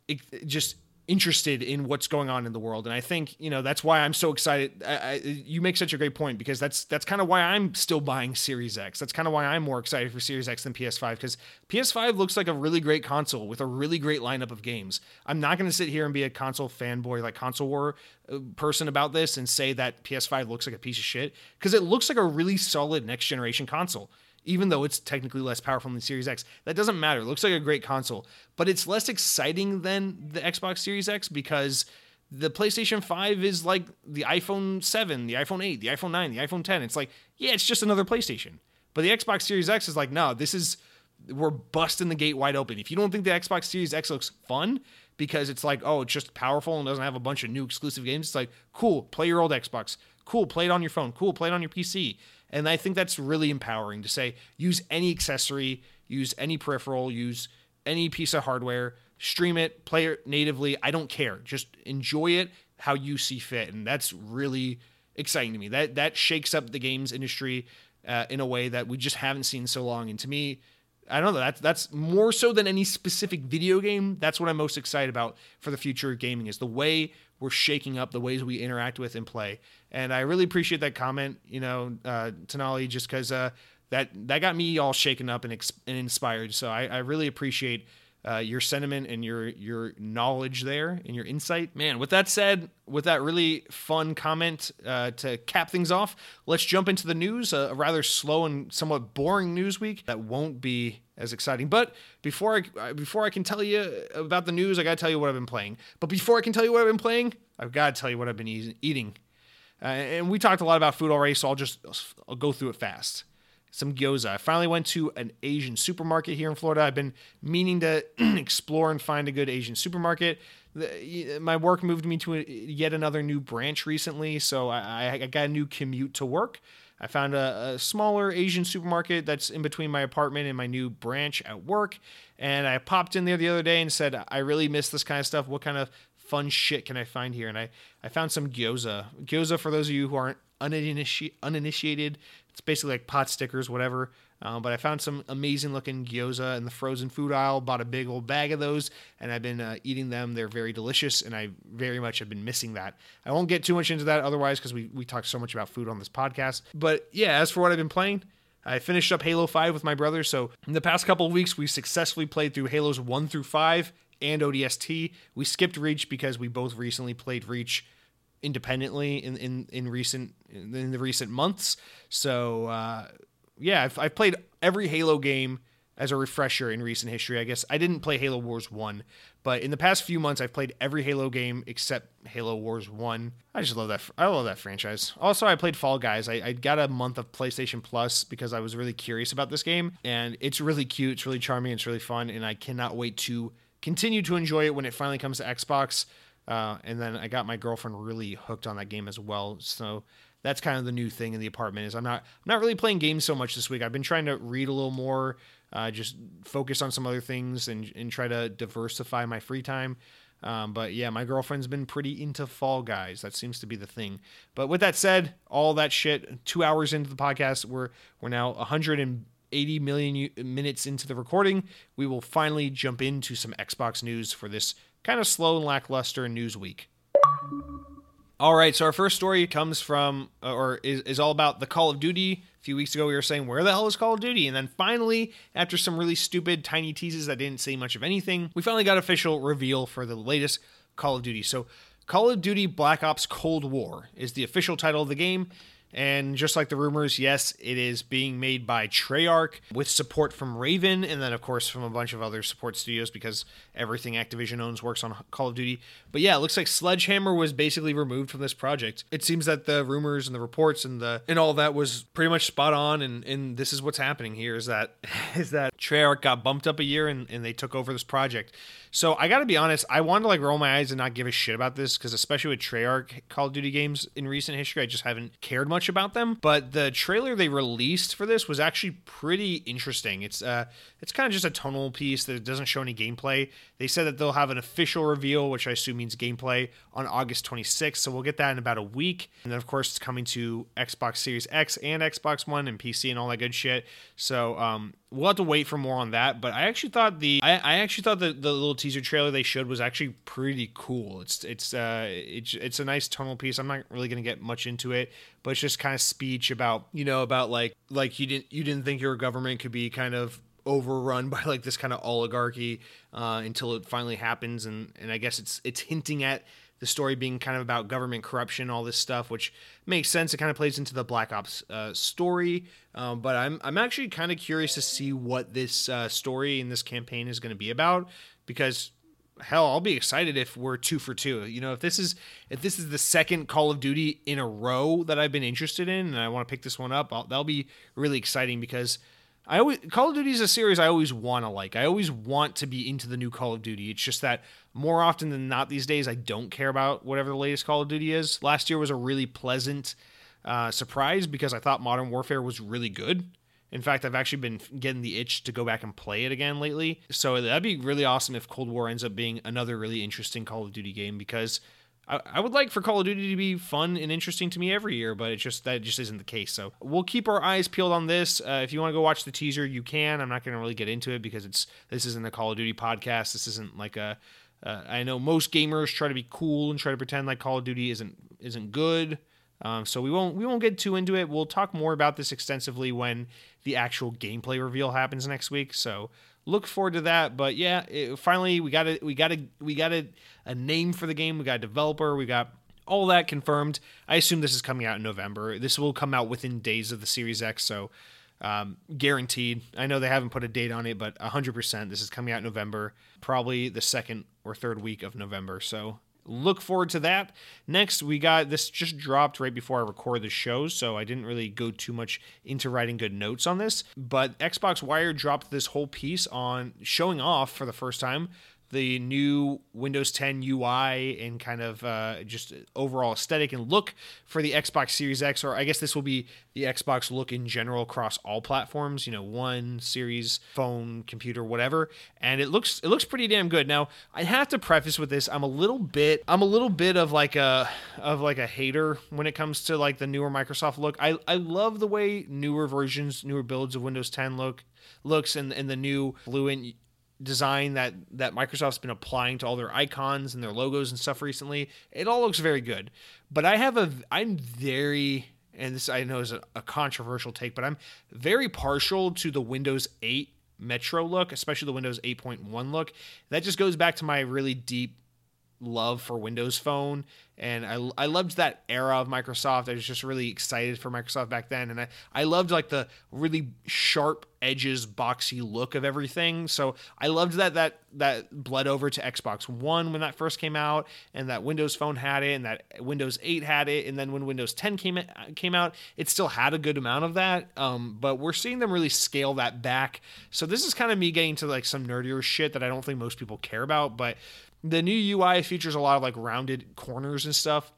Speaker 1: just interested in what's going on in the world. And i think you know that's why i'm so excited. I, I, you make such a great point because that's that's kind of why i'm still buying series x. That's kind of why i'm more excited for series x than ps5 because ps5 looks like a really great console with a really great lineup of games. I'm not going to sit here and be a console fanboy like console war Uh, person about this and say that ps5 looks like a piece of shit because it looks like a really solid next generation console even though it's technically less powerful than the Series X. That doesn't matter. It looks like a great console, but it's less exciting than the Xbox Series X because the PlayStation 5 is like the iPhone 7, the iPhone 8, the iPhone 9, the iPhone 10. It's like, yeah, it's just another PlayStation. But the Xbox Series X is like, no, this is we're busting the gate wide open. If you don't think the Xbox Series X looks fun because it's like, oh, it's just powerful and doesn't have a bunch of new exclusive games, it's like, cool, play your old Xbox. Cool, play it on your phone. Cool, play it on your PC. And I think that's really empowering to say use any accessory, use any peripheral, use any piece of hardware, stream it, play it natively. I don't care. Just enjoy it how you see fit. And that's really exciting to me. That that shakes up the games industry uh, in a way that we just haven't seen so long. And to me, I don't know. That's that's more so than any specific video game. That's what I'm most excited about for the future of gaming is the way we're shaking up the ways we interact with and play. And I really appreciate that comment, you know, uh, Tenali, just because uh, that that got me all shaken up and, ex- and inspired. So I, I really appreciate uh, your sentiment and your your knowledge there and your insight. Man, with that said, with that really fun comment uh, to cap things off, let's jump into the news. A, rather slow and somewhat boring news week that won't be as exciting. But before I before I can tell you about the news, I gotta tell you what I've been playing. But before I can tell you what I've been playing, I've got to tell you what I've been eating. Uh, and we talked a lot about food already, so I'll just I'll go through it fast. Some gyoza. I finally went to an Asian supermarket here in Florida. I've been meaning to explore and find a good Asian supermarket. The, my work moved me to a, yet another new branch recently, so I, I got a new commute to work. I found a, a, smaller Asian supermarket that's in between my apartment and my new branch at work. And I popped in there the other day and said, I really miss this kind of stuff. What kind of fun shit can I find here? And I, I found some gyoza. Gyoza, for those of you who aren't uniniti- uninitiated, it's basically like pot stickers, whatever. Uh, but I found some amazing looking gyoza in the frozen food aisle. Bought a big old bag of those, and I've been uh, eating them. They're very delicious, and I very much have been missing that. I won't get too much into that otherwise because we we talk so much about food on this podcast. But yeah, as for what I've been playing. I finished up Halo 5 with my brother, so in the past couple of weeks, we successfully played through Halos 1 through 5 and ODST. We skipped Reach because we both recently played Reach independently in in, in recent in the recent months. So uh, yeah, I've, I've played every Halo game as a refresher in recent history. I guess I didn't play Halo Wars 1, but in the past few months I've played every Halo game except Halo Wars 1. I just love that I love that franchise. Also, I played Fall Guys. I, I got a month of PlayStation Plus because I was really curious about this game and it's really cute, it's really charming, it's really fun and I cannot wait to continue to enjoy it when it finally comes to Xbox. Uh, and then I got my girlfriend really hooked on that game as well. So that's kind of the new thing in the apartment is I'm not I'm not really playing games so much this week. I've been trying to read a little more, uh, just focus on some other things and and try to diversify my free time. Um, but yeah, my girlfriend's been pretty into Fall Guys. That seems to be the thing. But with that said, all that shit. Two hours into the podcast, we're we're now 180 million minutes into the recording. We will finally jump into some Xbox news for this kind of slow and lackluster news week. All right, so our first story comes from, uh, or is, is all about the Call of Duty. A few weeks ago, we were saying, where the hell is Call of Duty? And then finally, after some really stupid, tiny teases that didn't say much of anything, we finally got official reveal for the latest Call of Duty. So, Call of Duty Black Ops Cold War is the official title of the game. And just like the rumors, yes, it is being made by Treyarch with support from Raven and then, of course, from a bunch of other support studios because everything Activision owns works on Call of Duty. But yeah, it looks like Sledgehammer was basically removed from this project. It seems that the rumors and the reports and the and all that was pretty much spot on. And, and this is what's happening here is that is that Treyarch got bumped up a year and, and they took over this project. So I got to be honest, I wanted to like roll my eyes and not give a shit about this because especially with Treyarch Call of Duty games in recent history, I just haven't cared much about them. But the trailer they released for this was actually pretty interesting. It's uh, it's kind of just a tonal piece that doesn't show any gameplay. They said that they'll have an official reveal, which I assume means gameplay, on August 26th. So we'll get that in about a week. And then, of course, it's coming to Xbox Series X and Xbox One and PC and all that good shit. So um, we'll have to wait for more on that. But I actually thought the I, I actually thought the, the little teaser trailer they showed was actually pretty cool. It's it's uh it's it's a nice tonal piece. I'm not really gonna get much into it, but it's just kind of speech about you know about like like you didn't you didn't think your government could be kind of overrun by like this kind of oligarchy uh, until it finally happens and and I guess it's it's hinting at the story being kind of about government corruption, all this stuff, which makes sense. It kind of plays into the Black Ops uh, story. Um, but I'm I'm actually kind of curious to see what this uh, story in this campaign is going to be about because hell, I'll be excited if we're two for two. You know, if this is if this is the second Call of Duty in a row that I've been interested in, and I want to pick this one up, I'll, that'll be really exciting because I always Call of Duty is a series I always want to like. I always want to be into the new Call of Duty. It's just that more often than not these days, I don't care about whatever the latest Call of Duty is. Last year was a really pleasant uh, surprise because I thought Modern Warfare was really good. In fact, I've actually been getting the itch to go back and play it again lately. So that'd be really awesome if Cold War ends up being another really interesting Call of Duty game because I, I would like for Call of Duty to be fun and interesting to me every year, but it just that just isn't the case. So we'll keep our eyes peeled on this. Uh, if you want to go watch the teaser, you can. I'm not going to really get into it because it's this isn't a Call of Duty podcast. This isn't like a. Uh, I know most gamers try to be cool and try to pretend like Call of Duty isn't isn't good. Um, so we won't we won't get too into it. We'll talk more about this extensively when the actual gameplay reveal happens next week. So look forward to that. But yeah, it, finally we got it. We got a we got a, a name for the game. We got a developer. We got all that confirmed. I assume this is coming out in November. This will come out within days of the Series X. So um, guaranteed. I know they haven't put a date on it, but 100% this is coming out November, probably the second or third week of November. So look forward to that. Next, we got this just dropped right before I record the show, so I didn't really go too much into writing good notes on this. But Xbox Wire dropped this whole piece on showing off for the first time the new Windows 10 UI and kind of uh, just overall aesthetic and look for the Xbox Series X, or I guess this will be the Xbox look in general across all platforms. You know, one series, phone, computer, whatever, and it looks it looks pretty damn good. Now, I have to preface with this: I'm a little bit I'm a little bit of like a of like a hater when it comes to like the newer Microsoft look. I I love the way newer versions, newer builds of Windows 10 look looks and and the new fluent design that that Microsoft's been applying to all their icons and their logos and stuff recently. It all looks very good. But I have a I'm very and this I know is a, a controversial take, but I'm very partial to the Windows 8 Metro look, especially the Windows 8.1 look. That just goes back to my really deep love for Windows Phone, and I, I loved that era of Microsoft. I was just really excited for Microsoft back then, and I, I loved like the really sharp edges, boxy look of everything. So I loved that that that bled over to Xbox One when that first came out, and that Windows Phone had it, and that Windows 8 had it, and then when Windows 10 came came out, it still had a good amount of that. Um, but we're seeing them really scale that back. So this is kind of me getting to like some nerdier shit that I don't think most people care about, but the new UI features a lot of like rounded corners and stuff.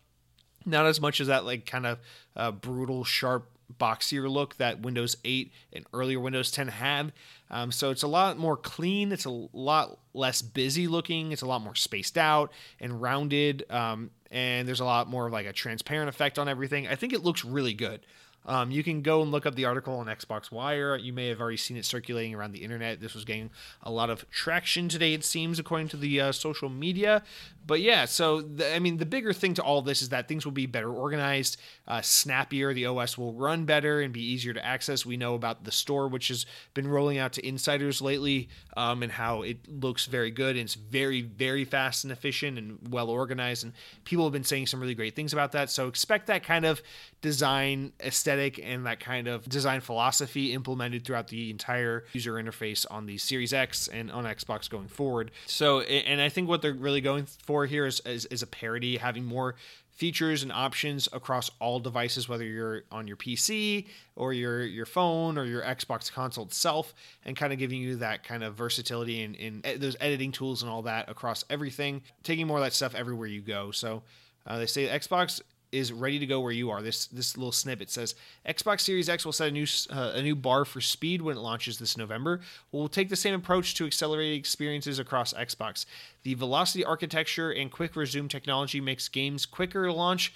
Speaker 1: Not as much as that like kind of uh, brutal, sharp, boxier look that Windows 8 and earlier Windows 10 had. Um, so it's a lot more clean. It's a lot less busy looking. It's a lot more spaced out and rounded. Um, and there's a lot more of like a transparent effect on everything. I think it looks really good. Um, you can go and look up the article on Xbox Wire. You may have already seen it circulating around the internet. This was getting a lot of traction today, it seems, according to the uh, social media. But yeah, so the, I mean, the bigger thing to all this is that things will be better organized, uh, snappier. The OS will run better and be easier to access. We know about the store, which has been rolling out to insiders lately, um, and how it looks very good and it's very, very fast and efficient and well organized. And people have been saying some really great things about that. So expect that kind of design aesthetic and that kind of design philosophy implemented throughout the entire user interface on the Series X and on Xbox going forward. So, and I think what they're really going for here is, is, is a parity, having more features and options across all devices, whether you're on your PC or your your phone or your Xbox console itself, and kind of giving you that kind of versatility and in, in those editing tools and all that across everything, taking more of that stuff everywhere you go. So uh, they say Xbox is ready to go where you are. This this little snippet says Xbox Series X will set a new uh, a new bar for speed when it launches this November. We'll take the same approach to accelerated experiences across Xbox. The velocity architecture and quick resume technology makes games quicker to launch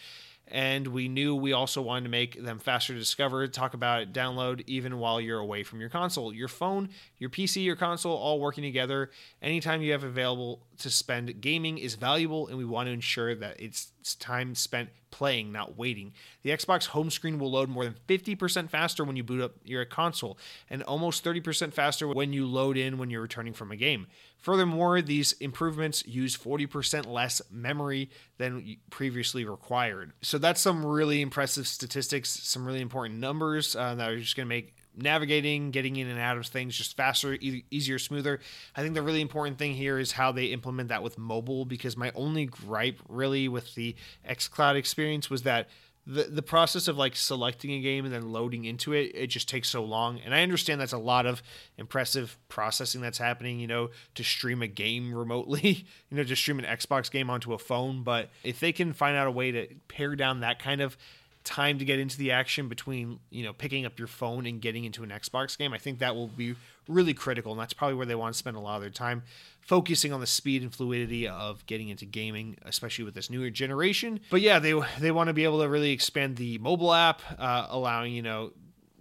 Speaker 1: and we knew we also wanted to make them faster to discover, talk about it, download, even while you're away from your console. Your phone, your PC, your console, all working together. Anytime you have available to spend gaming is valuable, and we want to ensure that it's time spent playing, not waiting. The Xbox home screen will load more than 50% faster when you boot up your console, and almost 30% faster when you load in when you're returning from a game. Furthermore, these improvements use 40% less memory than previously required. So that's some really impressive statistics, some really important numbers uh, that are just going to make navigating, getting in and out of things just faster, e- easier, smoother. I think the really important thing here is how they implement that with mobile because my only gripe really with the xCloud experience was that the the process of like selecting a game and then loading into it it just takes so long and i understand that's a lot of impressive processing that's happening you know to stream a game remotely you know to stream an xbox game onto a phone but if they can find out a way to pare down that kind of time to get into the action between you know picking up your phone and getting into an xbox game i think that will be really critical and that's probably where they want to spend a lot of their time focusing on the speed and fluidity of getting into gaming, especially with this newer generation. But yeah, they they want to be able to really expand the mobile app, uh, allowing you know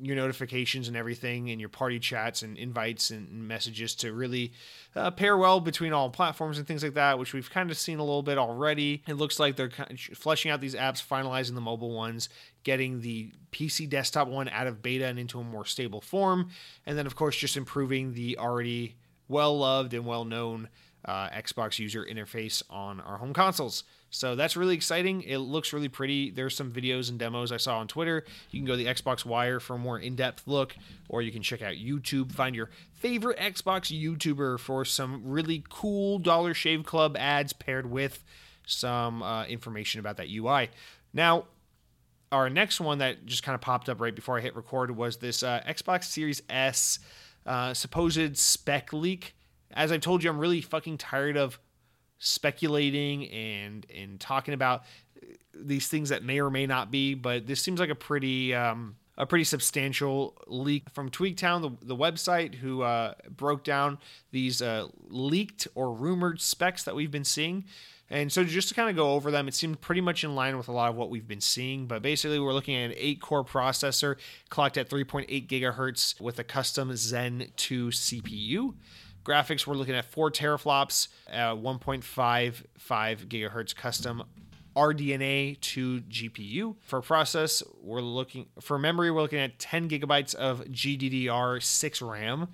Speaker 1: your notifications and everything and your party chats and invites and messages to really uh, pair well between all platforms and things like that which we've kind of seen a little bit already. It looks like they're kind of fleshing out these apps finalizing the mobile ones getting the pc desktop one out of beta and into a more stable form and then of course just improving the already well loved and well known uh, Xbox user interface on our home consoles. So that's really exciting. It looks really pretty. There's some videos and demos I saw on Twitter. You can go to the Xbox Wire for a more in depth look, or you can check out YouTube. Find your favorite Xbox YouTuber for some really cool Dollar Shave Club ads paired with some uh, information about that UI. Now, our next one that just kind of popped up right before I hit record was this uh, Xbox Series S uh, supposed spec leak. As I've told you, I'm really fucking tired of speculating and and talking about these things that may or may not be. But this seems like a pretty um, a pretty substantial leak from Tweaktown, the, the website, who uh, broke down these uh, leaked or rumored specs that we've been seeing. And so, just to kind of go over them, it seemed pretty much in line with a lot of what we've been seeing. But basically, we're looking at an 8 core processor clocked at 3.8 gigahertz with a custom Zen 2 CPU. Graphics, we're looking at 4 teraflops, uh, 1.55 gigahertz custom RDNA 2 GPU. For process, we're looking for memory, we're looking at 10 gigabytes of GDDR6 RAM.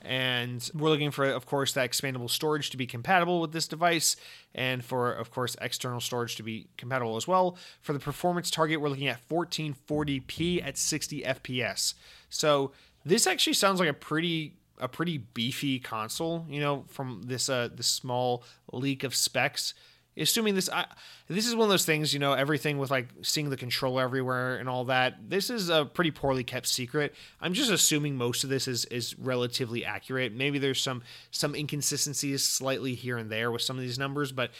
Speaker 1: And we're looking for, of course, that expandable storage to be compatible with this device, and for, of course, external storage to be compatible as well. For the performance target, we're looking at 1440p at 60 FPS. So this actually sounds like a pretty a pretty beefy console, you know, from this uh this small leak of specs. Assuming this I, this is one of those things you know everything with like seeing the controller everywhere and all that this is a pretty poorly kept secret. I'm just assuming most of this is is relatively accurate. Maybe there's some some inconsistencies slightly here and there with some of these numbers but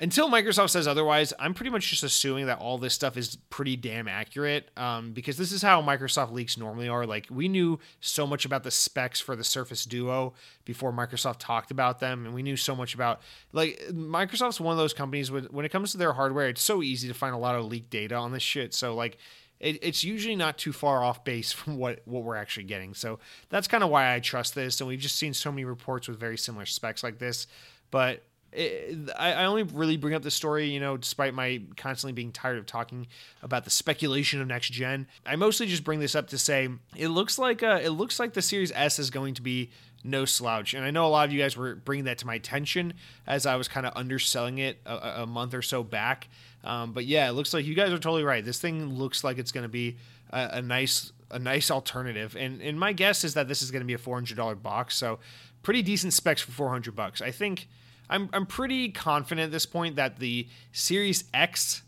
Speaker 1: until Microsoft says otherwise, I'm pretty much just assuming that all this stuff is pretty damn accurate um, because this is how Microsoft leaks normally are. Like, we knew so much about the specs for the Surface Duo before Microsoft talked about them, and we knew so much about, like, Microsoft's one of those companies when, when it comes to their hardware, it's so easy to find a lot of leaked data on this shit. So, like, it, it's usually not too far off base from what, what we're actually getting. So, that's kind of why I trust this, and we've just seen so many reports with very similar specs like this. But it, I, I only really bring up the story, you know, despite my constantly being tired of talking about the speculation of next gen. I mostly just bring this up to say it looks like uh, it looks like the Series S is going to be no slouch, and I know a lot of you guys were bringing that to my attention as I was kind of underselling it a, a month or so back. Um, but yeah, it looks like you guys are totally right. This thing looks like it's going to be a, a nice a nice alternative, and and my guess is that this is going to be a four hundred dollar box, so pretty decent specs for four hundred bucks. I think I'm I'm pretty confident at this point that the Series X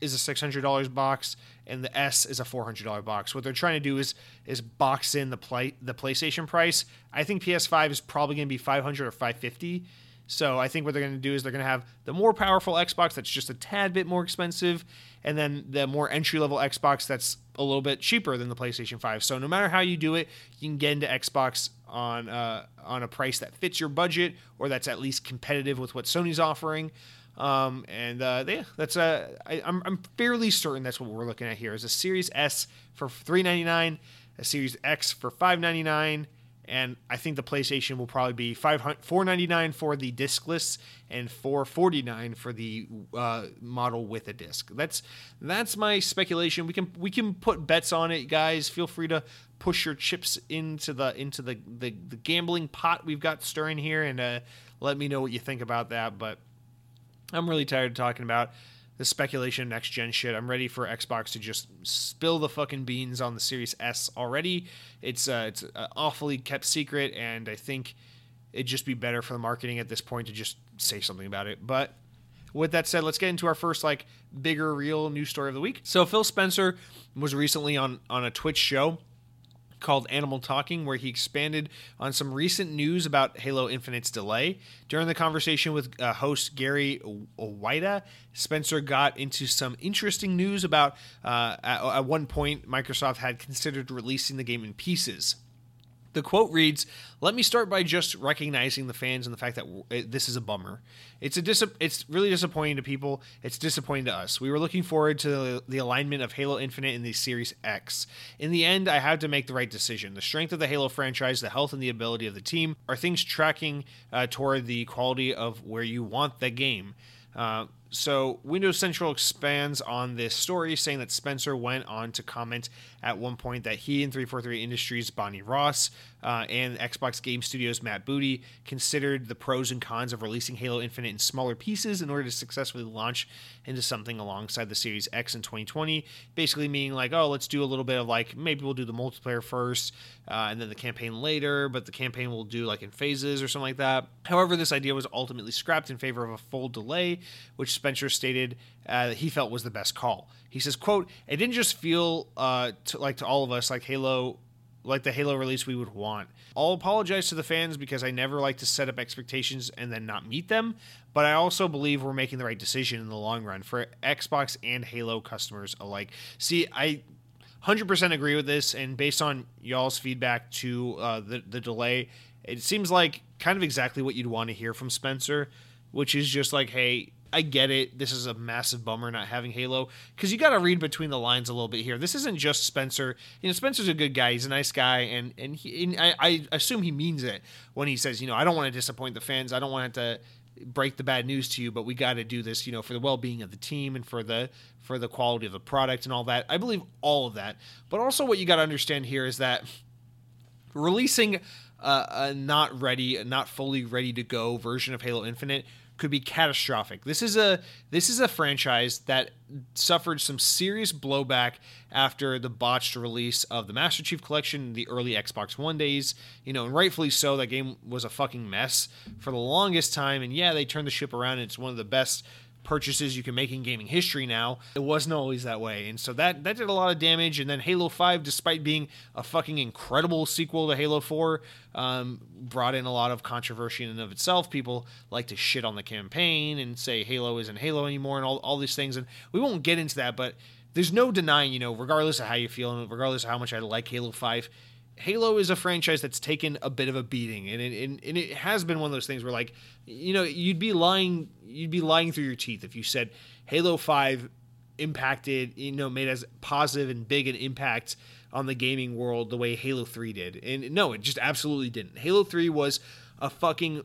Speaker 1: is a six hundred dollars box and the S is a four hundred dollar box. What they're trying to do is is box in the play the PlayStation price. I think PS5 is probably going to be five hundred or five fifty. So I think what they're going to do is they're going to have the more powerful Xbox that's just a tad bit more expensive, and then the more entry level Xbox that's a little bit cheaper than the PlayStation 5. So no matter how you do it, you can get into Xbox on uh, on a price that fits your budget or that's at least competitive with what Sony's offering. Um, and uh, yeah, that's uh, I, I'm I'm fairly certain that's what we're looking at here is a Series S for 399, a Series X for 599 and I think the PlayStation will probably be 499 for the discless and 449 for the uh, model with a disc. That's that's my speculation. We can we can put bets on it, guys. Feel free to push your chips into the into the the, the gambling pot we've got stirring here, and uh, let me know what you think about that. But I'm really tired of talking about the speculation next gen shit. I'm ready for Xbox to just spill the fucking beans on the Series S already. It's uh, it's uh, awfully kept secret, and I think it'd just be better for the marketing at this point to just say something about it. But with that said, let's get into our first like bigger real news story of the week. So Phil Spencer was recently on on a Twitch show called Animal Talking, where he expanded on some recent news about Halo Infinite's delay. During the conversation with uh, host Gary Whitta, Spencer got into some interesting news about uh, at, at one point Microsoft had considered releasing the game in pieces. The quote reads, "Let me start by just recognizing the fans and the fact that this is a bummer. It's a dis- it's really disappointing to people. It's disappointing to us. We were looking forward to the alignment of Halo Infinite in the Series X. In the end, I had to make the right decision. The strength of the Halo franchise, the health and the ability of the team are things tracking uh, toward the quality of where you want the game." Uh, so Windows Central expands on this story, saying that Spencer went on to comment at one point that he and 343 Industries' Bonnie Ross uh, and Xbox Game Studios' Matt Booty considered the pros and cons of releasing Halo Infinite in smaller pieces in order to successfully launch into something alongside the Series X in 2020. Basically, meaning like, oh, let's do a little bit of like maybe we'll do the multiplayer first uh, and then the campaign later, but the campaign will do like in phases or something like that. However, this idea was ultimately scrapped in favor of a full delay, which Spencer stated uh, he felt was the best call. He says, "quote It didn't just feel uh, to, like to all of us like Halo like the Halo release we would want. I'll apologize to the fans because I never like to set up expectations and then not meet them, but I also believe we're making the right decision in the long run for Xbox and Halo customers alike. See, I 100% agree with this, and based on y'all's feedback to uh, the the delay, it seems like kind of exactly what you'd want to hear from Spencer, which is just like, hey, I get it. This is a massive bummer not having Halo because you got to read between the lines a little bit here. This isn't just Spencer. You know, Spencer's a good guy. He's a nice guy, and and, he, and I, I assume he means it when he says, you know, I don't want to disappoint the fans. I don't want to break the bad news to you, but we got to do this, you know, for the well-being of the team and for the for the quality of the product and all that. I believe all of that, but also what you got to understand here is that releasing a, a not ready, not fully ready to go version of Halo Infinite could be catastrophic. This is a this is a franchise that suffered some serious blowback after the botched release of the Master Chief Collection in the early Xbox One days. You know, and rightfully so. That game was a fucking mess for the longest time. And yeah, they turned the ship around. it's one of the best purchases you can make in gaming history now. It wasn't always that way. And so that that did a lot of damage. And then Halo 5, despite being a fucking incredible sequel to Halo 4, um, brought in a lot of controversy in and of itself. People like to shit on the campaign and say Halo isn't Halo anymore and all, all these things. And we won't get into that, but there's no denying, you know, regardless of how you feel and regardless of how much I like Halo 5, Halo is a franchise that's taken a bit of a beating, and it, and, and it has been one of those things where, like, you know, you'd be lying, you'd be lying through your teeth if you said Halo Five impacted, you know, made as positive and big an impact on the gaming world the way Halo Three did. And no, it just absolutely didn't. Halo Three was a fucking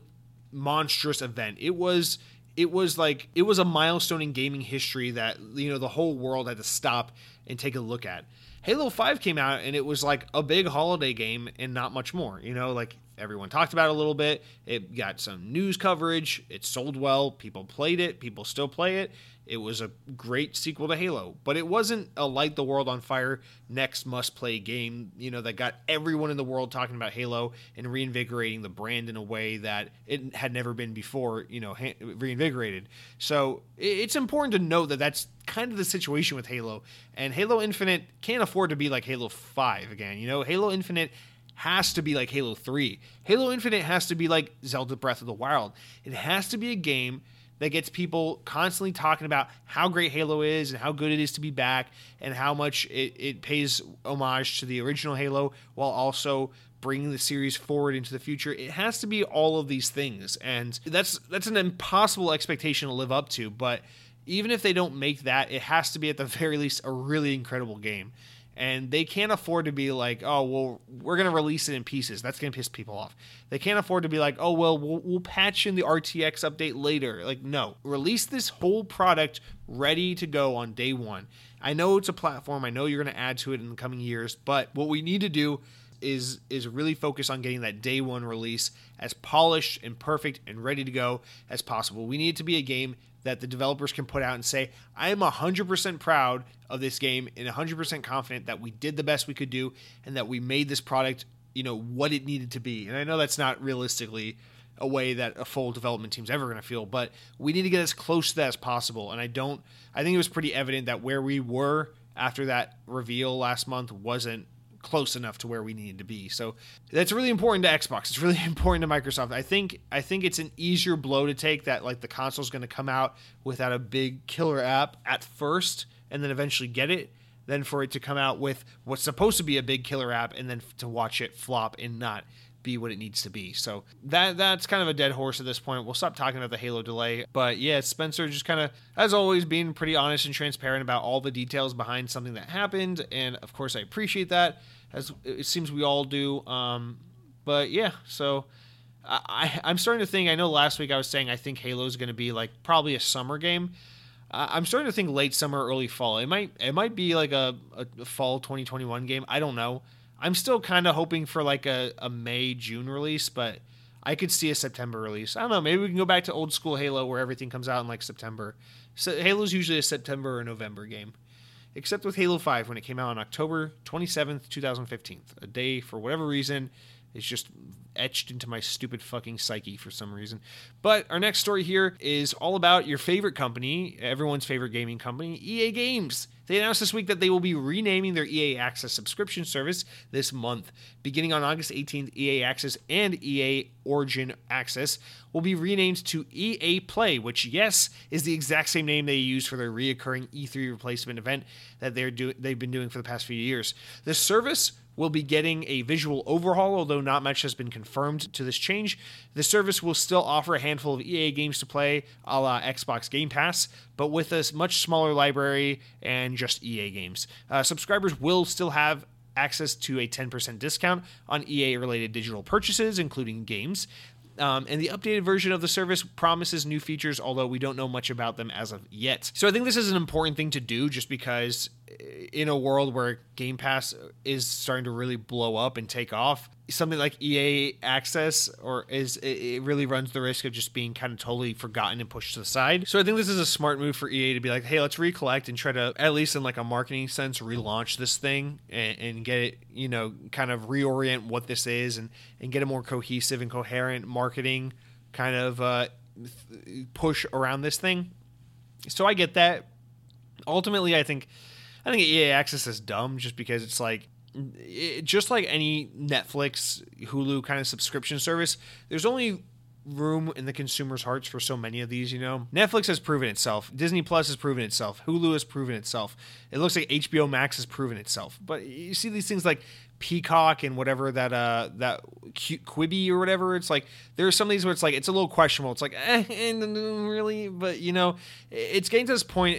Speaker 1: monstrous event. It was it was like it was a milestone in gaming history that you know the whole world had to stop and take a look at. Halo 5 came out and it was like a big holiday game and not much more. You know, like everyone talked about a little bit. It got some news coverage. It sold well. People played it. People still play it. It was a great sequel to Halo, but it wasn't a light the world on fire next must play game, you know, that got everyone in the world talking about Halo and reinvigorating the brand in a way that it had never been before, you know, reinvigorated. So it's important to note that that's kind of the situation with Halo, and Halo Infinite can't afford to be like Halo 5 again. You know, Halo Infinite has to be like Halo 3. Halo Infinite has to be like Zelda Breath of the Wild. It has to be a game that gets people constantly talking about how great Halo is and how good it is to be back and how much it, it pays homage to the original Halo while also bringing the series forward into the future. It has to be all of these things, and that's that's an impossible expectation to live up to. But even if they don't make that, it has to be at the very least a really incredible game and they can't afford to be like, oh well, we're gonna release it in pieces. That's gonna piss people off. They can't afford to be like, oh well, we'll, we'll patch in the RTX update later. Like, no, release this whole product ready to go on day one. I know it's a platform. I know you're gonna add to it in the coming years, but what we need to do is is really focused on getting that day one release as polished and perfect and ready to go as possible. We need it to be a game that the developers can put out and say, I am 100% proud of this game and 100% confident that we did the best we could do and that we made this product, you know, what it needed to be. And I know that's not realistically a way that a full development team's ever going to feel, but we need to get as close to that as possible. And I don't, I think it was pretty evident that where we were after that reveal last month wasn't close enough to where we needed to be. So that's really important to Xbox. It's really important to Microsoft. I think I think it's an easier blow to take that like the console's going to come out without a big killer app at first and then eventually get it than for it to come out with what's supposed to be a big killer app and then to watch it flop and not be what it needs to be. So that that's kind of a dead horse at this point. We'll stop talking about the Halo delay. But yeah, Spencer just kind of, as always, being pretty honest and transparent about all the details behind something that happened. And of course, I appreciate that as it seems we all do. Um, but yeah, so I, I'm starting to think. I know last week I was saying I think Halo is going to be like probably a summer game. I'm starting to think late summer, early fall. It might it might be like a, a fall 2021 game. I don't know. I'm still kind of hoping for like a, a May June release, but I could see a September release. I don't know. Maybe we can go back to old school Halo where everything comes out in like September. So Halo's usually a September or November game except with Halo 5 when it came out on October 27th, 2015. A day, for whatever reason, it's just etched into my stupid fucking psyche for some reason. But our next story here is all about your favorite company, everyone's favorite gaming company, EA Games. They announced this week that they will be renaming their EA Access subscription service this month. Beginning on August 18th, EA Access and EA Origin Access will be renamed to EA Play, which, yes, is the exact same name they use for their reoccurring E3 replacement event that they're do- they've been doing for the past few years. The service will be getting a visual overhaul, although not much has been confirmed to this change. The service will still offer a handful of EA games to play, a la Xbox Game Pass, but with a much smaller library and just EA games. Uh, subscribers will still have access to a 10% discount on EA related digital purchases, including games. Um, and the updated version of the service promises new features, although we don't know much about them as of yet. So I think this is an important thing to do just because in a world where Game Pass is starting to really blow up and take off, something like EA Access or is it really runs the risk of just being kind of totally forgotten and pushed to the side. So I think this is a smart move for EA to be like, hey, let's recollect and try to at least in like a marketing sense relaunch this thing and, and get it, you know, kind of reorient what this is and and get a more cohesive and coherent marketing kind of uh, push around this thing. So I get that. Ultimately, I think I think EA Access is dumb just because it's like it, just like any Netflix, Hulu kind of subscription service, there's only room in the consumer's hearts for so many of these, you know. Netflix has proven itself. Disney Plus has proven itself. Hulu has proven itself. It looks like HBO Max has proven itself. But you see these things like Peacock and whatever that uh that Quibi or whatever. It's like there are some of these where it's like it's a little questionable. It's like eh, really, but you know, it's getting to this point.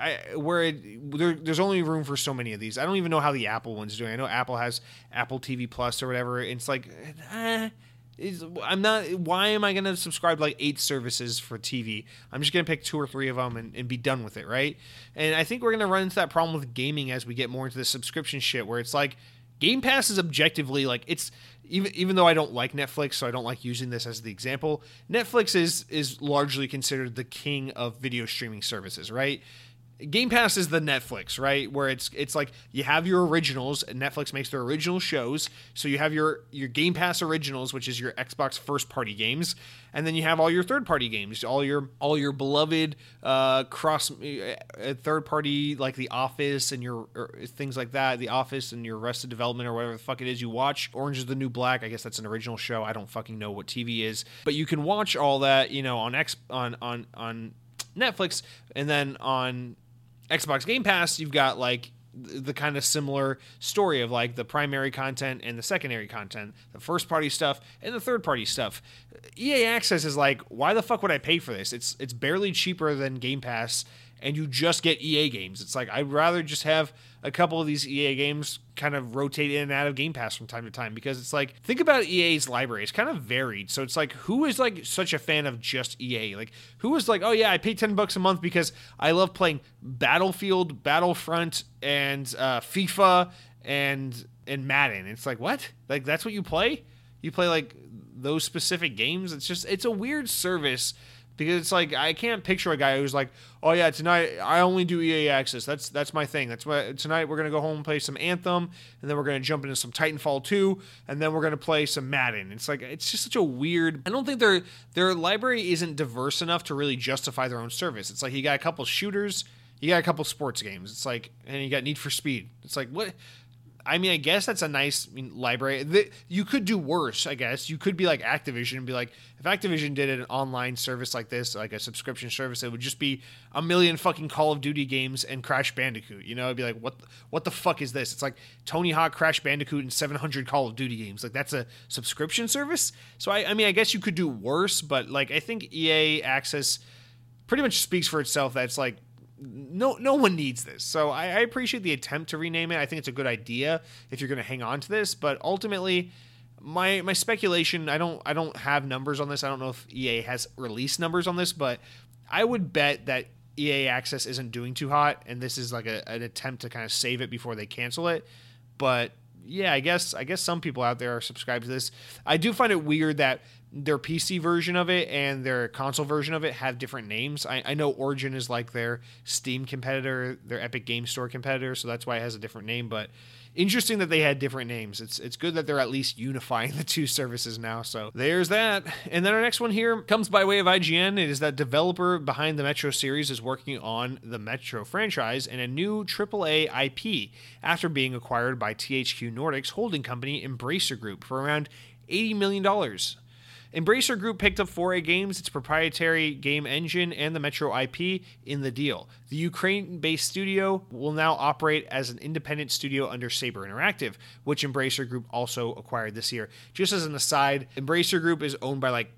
Speaker 1: I, where it, there, there's only room for so many of these. I don't even know how the Apple one's doing. I know Apple has Apple TV Plus or whatever. It's like, eh, I'm not. Why am I going to subscribe like eight services for TV? I'm just going to pick two or three of them and, and be done with it, right? And I think we're going to run into that problem with gaming as we get more into the subscription shit, where it's like Game Pass is objectively like it's even even though I don't like Netflix, so I don't like using this as the example. Netflix is is largely considered the king of video streaming services, right? Game Pass is the Netflix, right? Where it's it's like you have your originals, and Netflix makes their original shows. So you have your your Game Pass originals, which is your Xbox first party games, and then you have all your third party games, all your all your beloved uh, cross uh, third party like The Office and your things like that, The Office and your Arrested Development or whatever the fuck it is you watch. Orange is the New Black, I guess that's an original show. I don't fucking know what TV is, but you can watch all that, you know, on X on on on Netflix and then on Xbox Game Pass, you've got like the kind of similar story of like the primary content and the secondary content, the first party stuff and the third party stuff. EA Access is like, why the fuck would I pay for this? It's it's barely cheaper than Game Pass and you just get EA games. It's like I'd rather just have a couple of these EA games kind of rotate in and out of Game Pass from time to time because it's like think about EA's library. It's kind of varied. So it's like who is like such a fan of just EA? Like who is like, "Oh yeah, I pay 10 bucks a month because I love playing Battlefield, Battlefront and uh, FIFA and and Madden." It's like, "What? Like that's what you play? You play like those specific games?" It's just it's a weird service because it's like I can't picture a guy who's like, "Oh yeah, tonight I only do EA Access. That's that's my thing. That's what tonight we're gonna go home and play some Anthem, and then we're gonna jump into some Titanfall 2, and then we're gonna play some Madden." It's like it's just such a weird. I don't think their their library isn't diverse enough to really justify their own service. It's like you got a couple shooters, you got a couple sports games. It's like and you got Need for Speed. It's like what I mean, I guess that's a nice I mean, library. The, you could do worse, I guess. You could be like Activision and be like, if Activision did an online service like this, like a subscription service, it would just be a million fucking Call of Duty games and Crash Bandicoot. You know, it'd be like, what, what the fuck is this? It's like Tony Hawk, Crash Bandicoot, and 700 Call of Duty games. Like that's a subscription service. So I, I mean, I guess you could do worse, but like I think EA Access pretty much speaks for itself. That's like no no one needs this. So I, I, appreciate the attempt to rename it. I think it's a good idea if you're going to hang on to this. But ultimately, my my speculation. I don't I don't have numbers on this. I don't know if EA has released numbers on this, but I would bet that EA Access isn't doing too hot, and this is like a, an attempt to kind of save it before they cancel it. But yeah, I guess I guess some people out there are subscribed to this. I do find it weird that their PC version of it and their console version of it have different names. I, I know Origin is like their Steam competitor, their Epic Game Store competitor, so that's why it has a different name. But interesting that they had different names. It's it's good that they're at least unifying the two services now. So there's that. And then our next one here comes by way of IGN. It is that developer behind the Metro series is working on the Metro franchise and a new AAA IP after being acquired by THQ Nordic's holding company Embracer Group for around $80 million. Embracer Group picked up 4A Games, its proprietary game engine, and the Metro IP in the deal. The Ukraine based studio will now operate as an independent studio under Saber Interactive, which Embracer Group also acquired this year. Just as an aside, Embracer Group is owned by like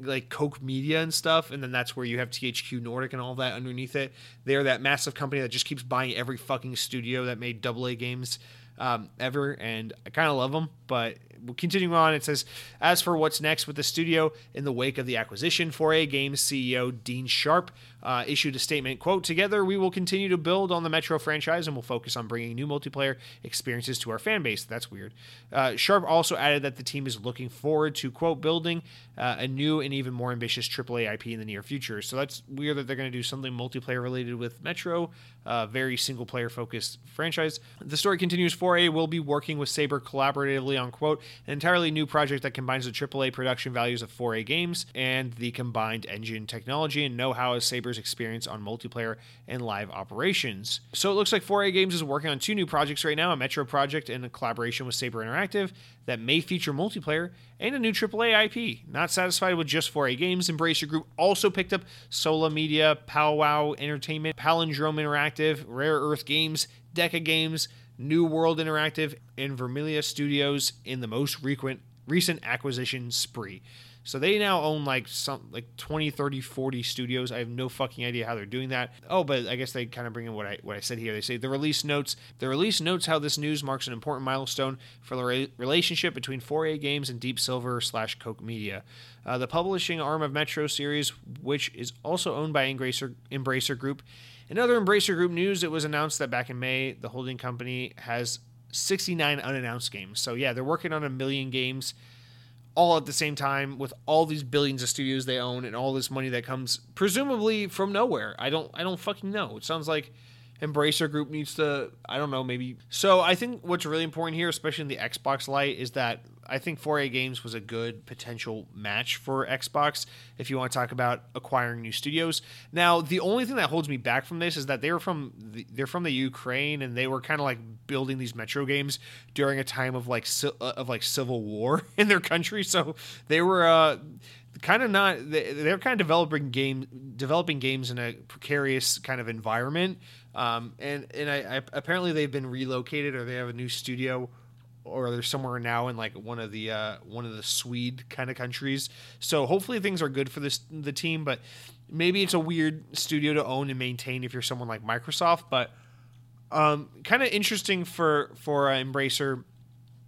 Speaker 1: like Koch Media and stuff, and then that's where you have THQ Nordic and all that underneath it. They're that massive company that just keeps buying every fucking studio that made AA games um, ever, and I kind of love them. But continuing on, it says, as for what's next with the studio in the wake of the acquisition, 4A Games CEO Dean Sharp uh, issued a statement, quote, Together, we will continue to build on the Metro franchise and will focus on bringing new multiplayer experiences to our fan base. That's weird. Uh, Sharp also added that the team is looking forward to, quote, building uh, a new and even more ambitious AAA IP in the near future. So that's weird that they're going to do something multiplayer related with Metro, uh, very single player focused franchise. The story continues 4A will be working with Saber collaboratively on, quote, an entirely new project that combines the AAA production values of 4A games and the combined engine technology and know how of Saber's experience on multiplayer and live operations. So it looks like 4A Games is working on two new projects right now a Metro project in a collaboration with Saber Interactive that may feature multiplayer and a new AAA IP. Not satisfied with just 4A Games, Embracer Group also picked up Sola Media, Powwow Entertainment, Palindrome Interactive, Rare Earth Games, Deca Games, New World Interactive, and Vermilion Studios in the most frequent recent acquisition spree. So they now own like some like 20, 30, 40 studios. I have no fucking idea how they're doing that. Oh, but I guess they kind of bring in what I what I said here. They say the release notes the release notes how this news marks an important milestone for the re- relationship between 4A Games and Deep Silver slash Koch Media. Uh, the publishing arm of Metro Series, which is also owned by Embracer Group. In other Embracer Group news, it was announced that back in May, the holding company has 69 unannounced games. So yeah, they're working on a million games all at the same time with all these billions of studios they own and all this money that comes presumably from nowhere. I don't I don't fucking know. It sounds like Embracer Group needs to I don't know, maybe So I think what's really important here, especially in the Xbox light, is that I think 4A Games was a good potential match for Xbox if you want to talk about acquiring new studios. Now, the only thing that holds me back from this is that they were from the, they're from the Ukraine and they were kind of like building these Metro games during a time of like uh, of like civil war in their country. So they were uh, kind of not they, they're kind of developing game developing games in a precarious kind of environment. Um, and and I, I apparently they've been relocated or they have a new studio or they're somewhere now in like one of the uh, one of the Swede kind of countries. So hopefully things are good for this the team, but maybe it's a weird studio to own and maintain if you're someone like Microsoft. But um, kind of interesting for for uh, Embracer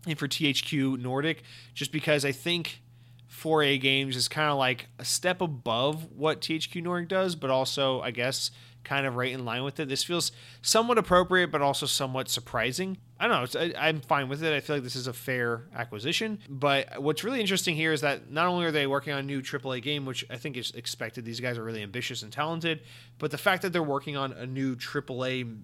Speaker 1: and for THQ Nordic, just because I think 4A Games is kind of like a step above what THQ Nordic does, but also I guess kind of right in line with it. This feels somewhat appropriate, but also somewhat surprising. I don't know. I, am fine with it. I feel like this is a fair acquisition. But what's really interesting here is that not only are they working on a new AAA game, which I think is expected, these guys are really ambitious and talented, but the fact that they're working on a new AAA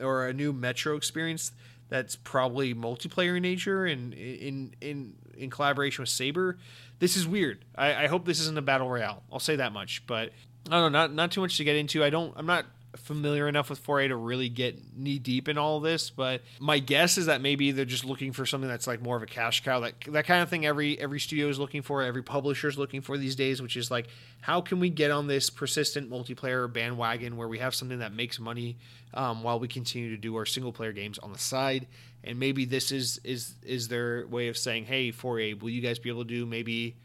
Speaker 1: or a new Metro experience that's probably multiplayer in nature and in in in collaboration with Saber. This is weird. I, I hope this isn't a battle royale. I'll say that much. But I don't know, not not too much to get into. I don't. I'm not familiar enough with 4A to really get knee deep in all this, but my guess is that maybe they're just looking for something that's like more of a cash cow, that that kind of thing. Every every studio is looking for, every publisher is looking for these days, which is like, how can we get on this persistent multiplayer bandwagon where we have something that makes money um, while we continue to do our single player games on the side? And maybe this is is is their way of saying, hey, 4A, will you guys be able to do maybe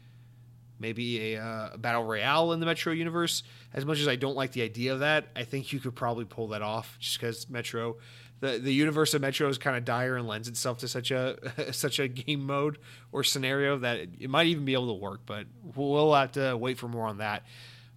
Speaker 1: maybe a, uh, battle royale in the Metro universe. As much as I don't like the idea of that, I think you could probably pull that off just because Metro, the the universe of Metro is kind of dire and lends itself to such a such a game mode or scenario that it, it might even be able to work. But we'll have to wait for more on that.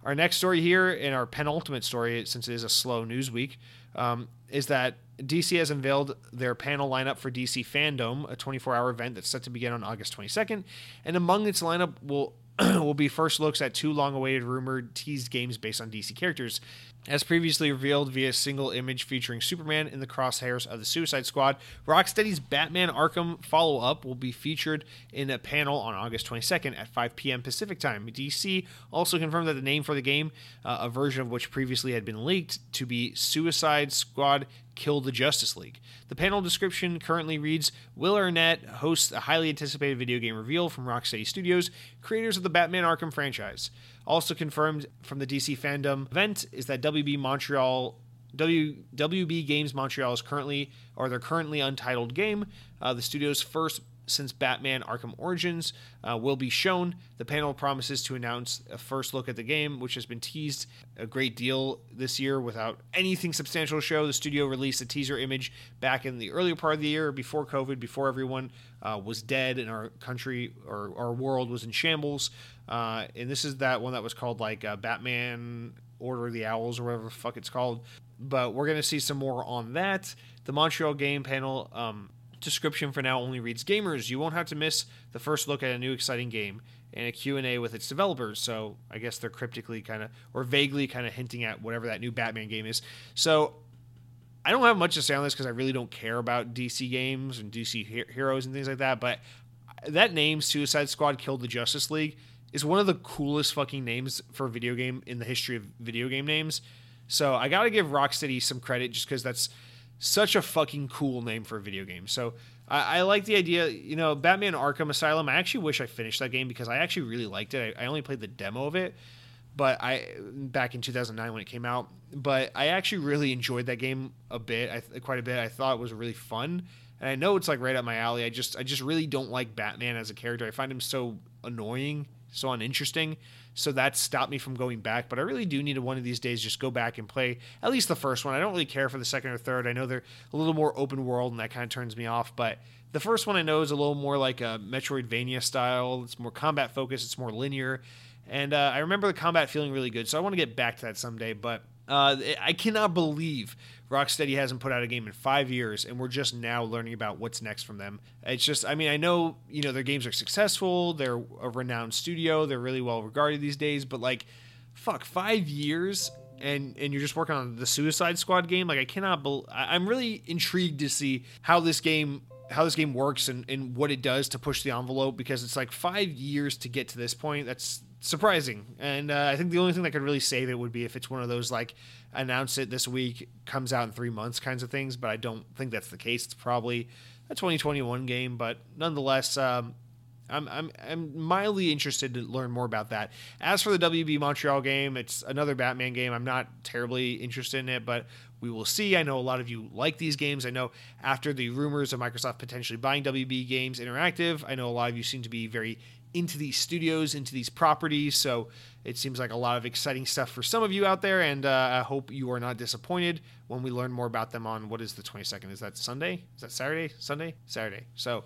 Speaker 1: Our next story here, and our penultimate story, since it is a slow news week, um, is that DC has unveiled their panel lineup for DC Fandom, a 24 hour event that's set to begin on August 22nd. And among its lineup will will be first looks at two long awaited rumored teased games based on DC characters. As previously revealed via a single image featuring Superman in the crosshairs of the Suicide Squad, Rocksteady's Batman Arkham follow up will be featured in a panel on August 22nd at 5 p.m. Pacific Time. DC also confirmed that the name for the game, uh, a version of which previously had been leaked, to be Suicide Squad Kill the Justice League. The panel description currently reads Will Arnett hosts a highly anticipated video game reveal from Rocksteady Studios, creators of the Batman Arkham franchise. Also confirmed from the DC fandom event is that WB Montreal W, WB Games Montreal is currently, or their currently untitled game, uh, the studio's first since Batman Arkham Origins uh, will be shown. The panel promises to announce a first look at the game, which has been teased a great deal this year without anything substantial to show. The studio released a teaser image back in the earlier part of the year, before COVID, before everyone uh, was dead and our country or our world was in shambles. Uh, and this is that one that was called like uh, Batman Order of the Owls or whatever the fuck it's called. But we're to see some more on that. The Montreal game panel um, description for now only reads gamers you won't have to miss the first look at a new exciting game and a q&a with its developers so i guess they're cryptically kind of or vaguely kind of hinting at whatever that new batman game is so i don't have much to say on this because i really don't care about dc games and dc he- heroes and things like that but that name suicide squad kill the justice league is one of the coolest fucking names for video game in the history of video game names so i gotta give rocksteady some credit just because that's such a fucking cool name for a video game. So I, I, like the idea. You know, Batman Arkham Asylum. I actually wish I finished that game because I actually really liked it. I, I only played the demo of it, but I back in 2009 when it came out. But I actually really enjoyed that game a bit, I, quite a bit. I thought it was really fun, and I know it's like right up my alley. I just I just really don't like Batman as a character. I find him so annoying, so uninteresting. So that stopped me from going back. But I really do need to one of these days just go back and play at least the first one. I don't really care for the second or third. I know they're a little more open world, and that kind of turns me off. But the first one I know is a little more like a Metroidvania style. It's more combat focused. It's more linear, and uh, I remember the combat feeling really good. So I want to get back to that someday. But uh, I cannot believe Rocksteady hasn't put out a game in five years, and we're just now learning about what's next from them. It's just, I mean, I know you know their games are successful, they're a renowned studio, they're really well regarded these days, but like, fuck, five years, and and you're just working on the Suicide Squad game. Like, I cannot. Be- I'm really intrigued to see how this game how this game works and, and what it does to push the envelope because it's like five years to get to this point. That's surprising. And uh, I think the only thing that could really save it would be if it's one of those like announce it this week, comes out in three months kinds of things. But I don't think that's the case. It's probably a 2021 game, but nonetheless, um, I'm, I'm, I'm mildly interested to learn more about that. As for the WB Montreal game, it's another Batman game. I'm not terribly interested in it, but we will see. I know a lot of you like these games. I know after the rumors of Microsoft potentially buying WB Games Interactive, I know a lot of you seem to be very into these studios, into these properties. So it seems like a lot of exciting stuff for some of you out there, and uh, I hope you are not disappointed when we learn more about them on what is the 22nd? Is that Sunday? Is that Saturday? Sunday? Saturday. So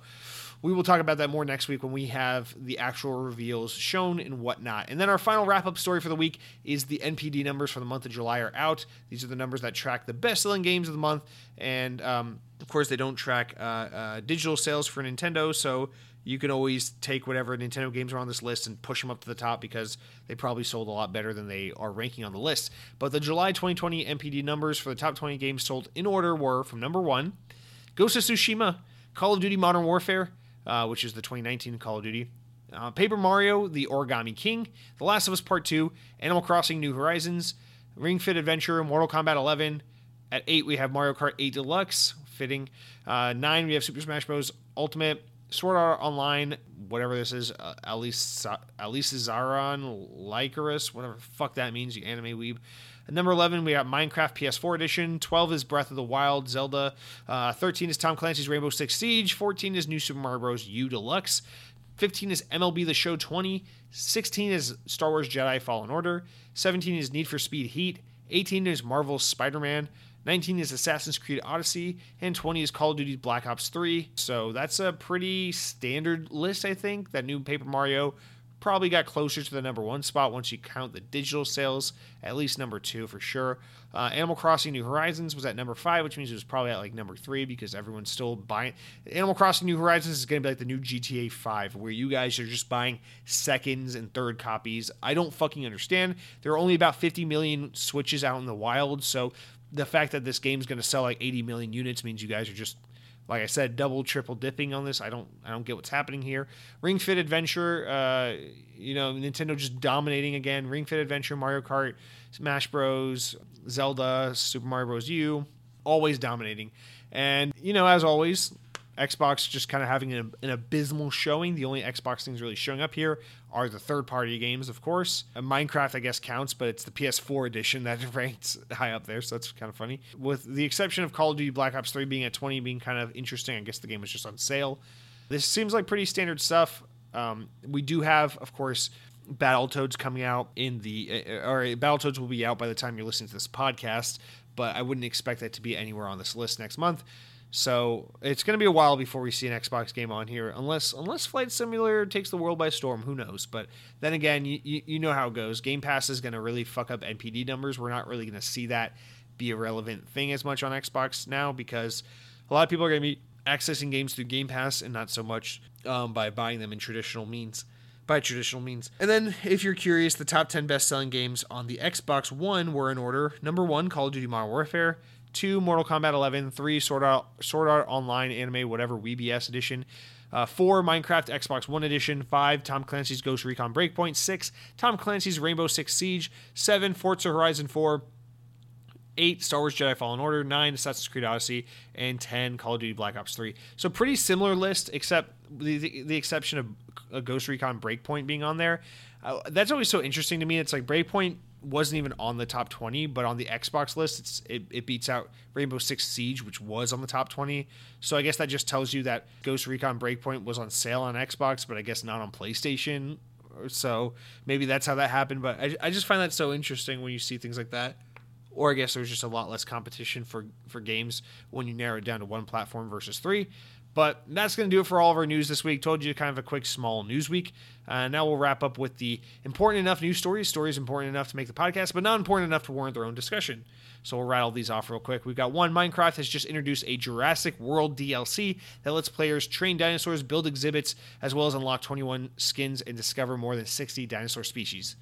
Speaker 1: we will talk about that more next week when we have the actual reveals shown and whatnot. And then our final wrap up story for the week is the NPD numbers for the month of July are out. These are the numbers that track the best selling games of the month. And um, of course, they don't track uh, uh, digital sales for Nintendo. So you can always take whatever Nintendo games are on this list and push them up to the top because they probably sold a lot better than they are ranking on the list. But the July 2020 NPD numbers for the top 20 games sold in order were from number one, Ghost of Tsushima, Call of Duty Modern Warfare, uh, which is the 2019 Call of Duty, uh, Paper Mario, The Origami King, The Last of Us Part 2, Animal Crossing New Horizons, Ring Fit Adventure, Mortal Kombat 11. At 8, we have Mario Kart 8 Deluxe, fitting. Uh, 9, we have Super Smash Bros. Ultimate. Sword Art Online, whatever this is, uh, Alice Zaron, Lycaris, whatever fuck that means, you anime weeb. At number 11, we got Minecraft PS4 Edition. 12 is Breath of the Wild, Zelda. Uh, 13 is Tom Clancy's Rainbow Six Siege. 14 is New Super Mario Bros. U Deluxe. 15 is MLB The Show 20. 16 is Star Wars Jedi Fallen Order. 17 is Need for Speed Heat. 18 is Marvel's Spider Man. 19 is Assassin's Creed Odyssey, and 20 is Call of Duty Black Ops 3. So that's a pretty standard list, I think. That new Paper Mario probably got closer to the number one spot once you count the digital sales, at least number two for sure. Uh, Animal Crossing New Horizons was at number five, which means it was probably at like number three because everyone's still buying. Animal Crossing New Horizons is going to be like the new GTA 5, where you guys are just buying seconds and third copies. I don't fucking understand. There are only about 50 million Switches out in the wild, so the fact that this game's going to sell like 80 million units means you guys are just like I said, double, triple dipping on this. I don't, I don't get what's happening here. Ring Fit Adventure, uh, you know, Nintendo just dominating again. Ring Fit Adventure, Mario Kart, Smash Bros, Zelda, Super Mario Bros. U, always dominating. And you know, as always, Xbox just kind of having an, an, abysmal showing. The only Xbox things really showing up here are the third party games, of course. Uh, Minecraft, I guess, counts, but it's the PS4 edition that ranks high up there, so that's kind of funny. With the exception of Call of Duty Black Ops 3 being at 20 being kind of interesting, I guess the game was just on sale. This seems like pretty standard stuff. Um, we do have, of course, Battletoads coming out in the, uh, or Battletoads will be out by the time you're listening to this podcast, but I wouldn't expect that to be anywhere on this list next month. So it's going to be a while before we see an Xbox game on here, unless unless Flight Simulator takes the world by storm. Who knows? But then again, you, you, know how it goes. Game Pass is going to really fuck up NPD numbers. We're not really going to see that be a relevant thing as much on Xbox now because a lot of people are going to be accessing games through Game Pass and not so much um, by buying them in traditional means. By traditional means. And then, if you're curious, the top 10 best selling games on the Xbox One were in order. Number one, Call of Duty Modern Warfare two Mortal Kombat 11, three Sword Art, Sword Art Online Anime Whatever WBS edition, uh, four Minecraft Xbox One edition, five Tom Clancy's Ghost Recon Breakpoint, six Tom Clancy's Rainbow Six Siege, seven Forza Horizon 4, eight Star Wars Jedi Fallen Order, nine Assassin's Creed Odyssey, and ten Call of Duty Black Ops 3. So pretty similar list, except the, the, the exception of a Ghost Recon Breakpoint being on there. Uh, that's always so interesting to me. It's like Breakpoint wasn't even on the top 20, but on the Xbox list, it, it beats out Rainbow Six Siege, which was on the top 20. So I guess that just tells you that Ghost Recon Breakpoint was on sale on Xbox, but I guess not on PlayStation. So maybe that's how that happened. But I, I just find that so interesting when you see things like that. Or I guess there's just a lot less competition for, for games when you narrow it down to one platform versus three. But that's going to do it for all of our news this week. Told you kind of a quick, small news week. Uh, now we'll wrap up with the important enough news stories. Stories important enough to make the podcast, but not important enough to warrant their own discussion. So we'll rattle these off real quick. We've got one Minecraft has just introduced a Jurassic World DLC that lets players train dinosaurs, build exhibits, as well as unlock 21 skins and discover more than 60 dinosaur species.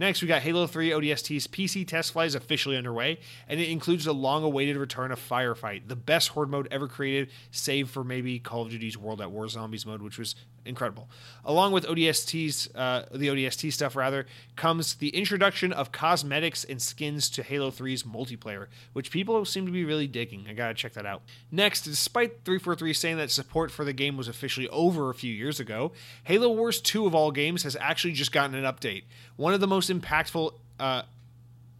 Speaker 1: Next, we got Halo 3 ODST's PC test flight is officially underway, and it includes the long awaited return of Firefight, the best horde mode ever created, save for maybe Call of Duty's World at War Zombies mode, which was incredible. Along with ODST's, uh, the ODST stuff rather, comes the introduction of cosmetics and skins to Halo 3's multiplayer, which people seem to be really digging. I gotta check that out. Next, despite 343 saying that support for the game was officially over a few years ago, Halo Wars 2 of all games has actually just gotten an update. One of the most impactful uh,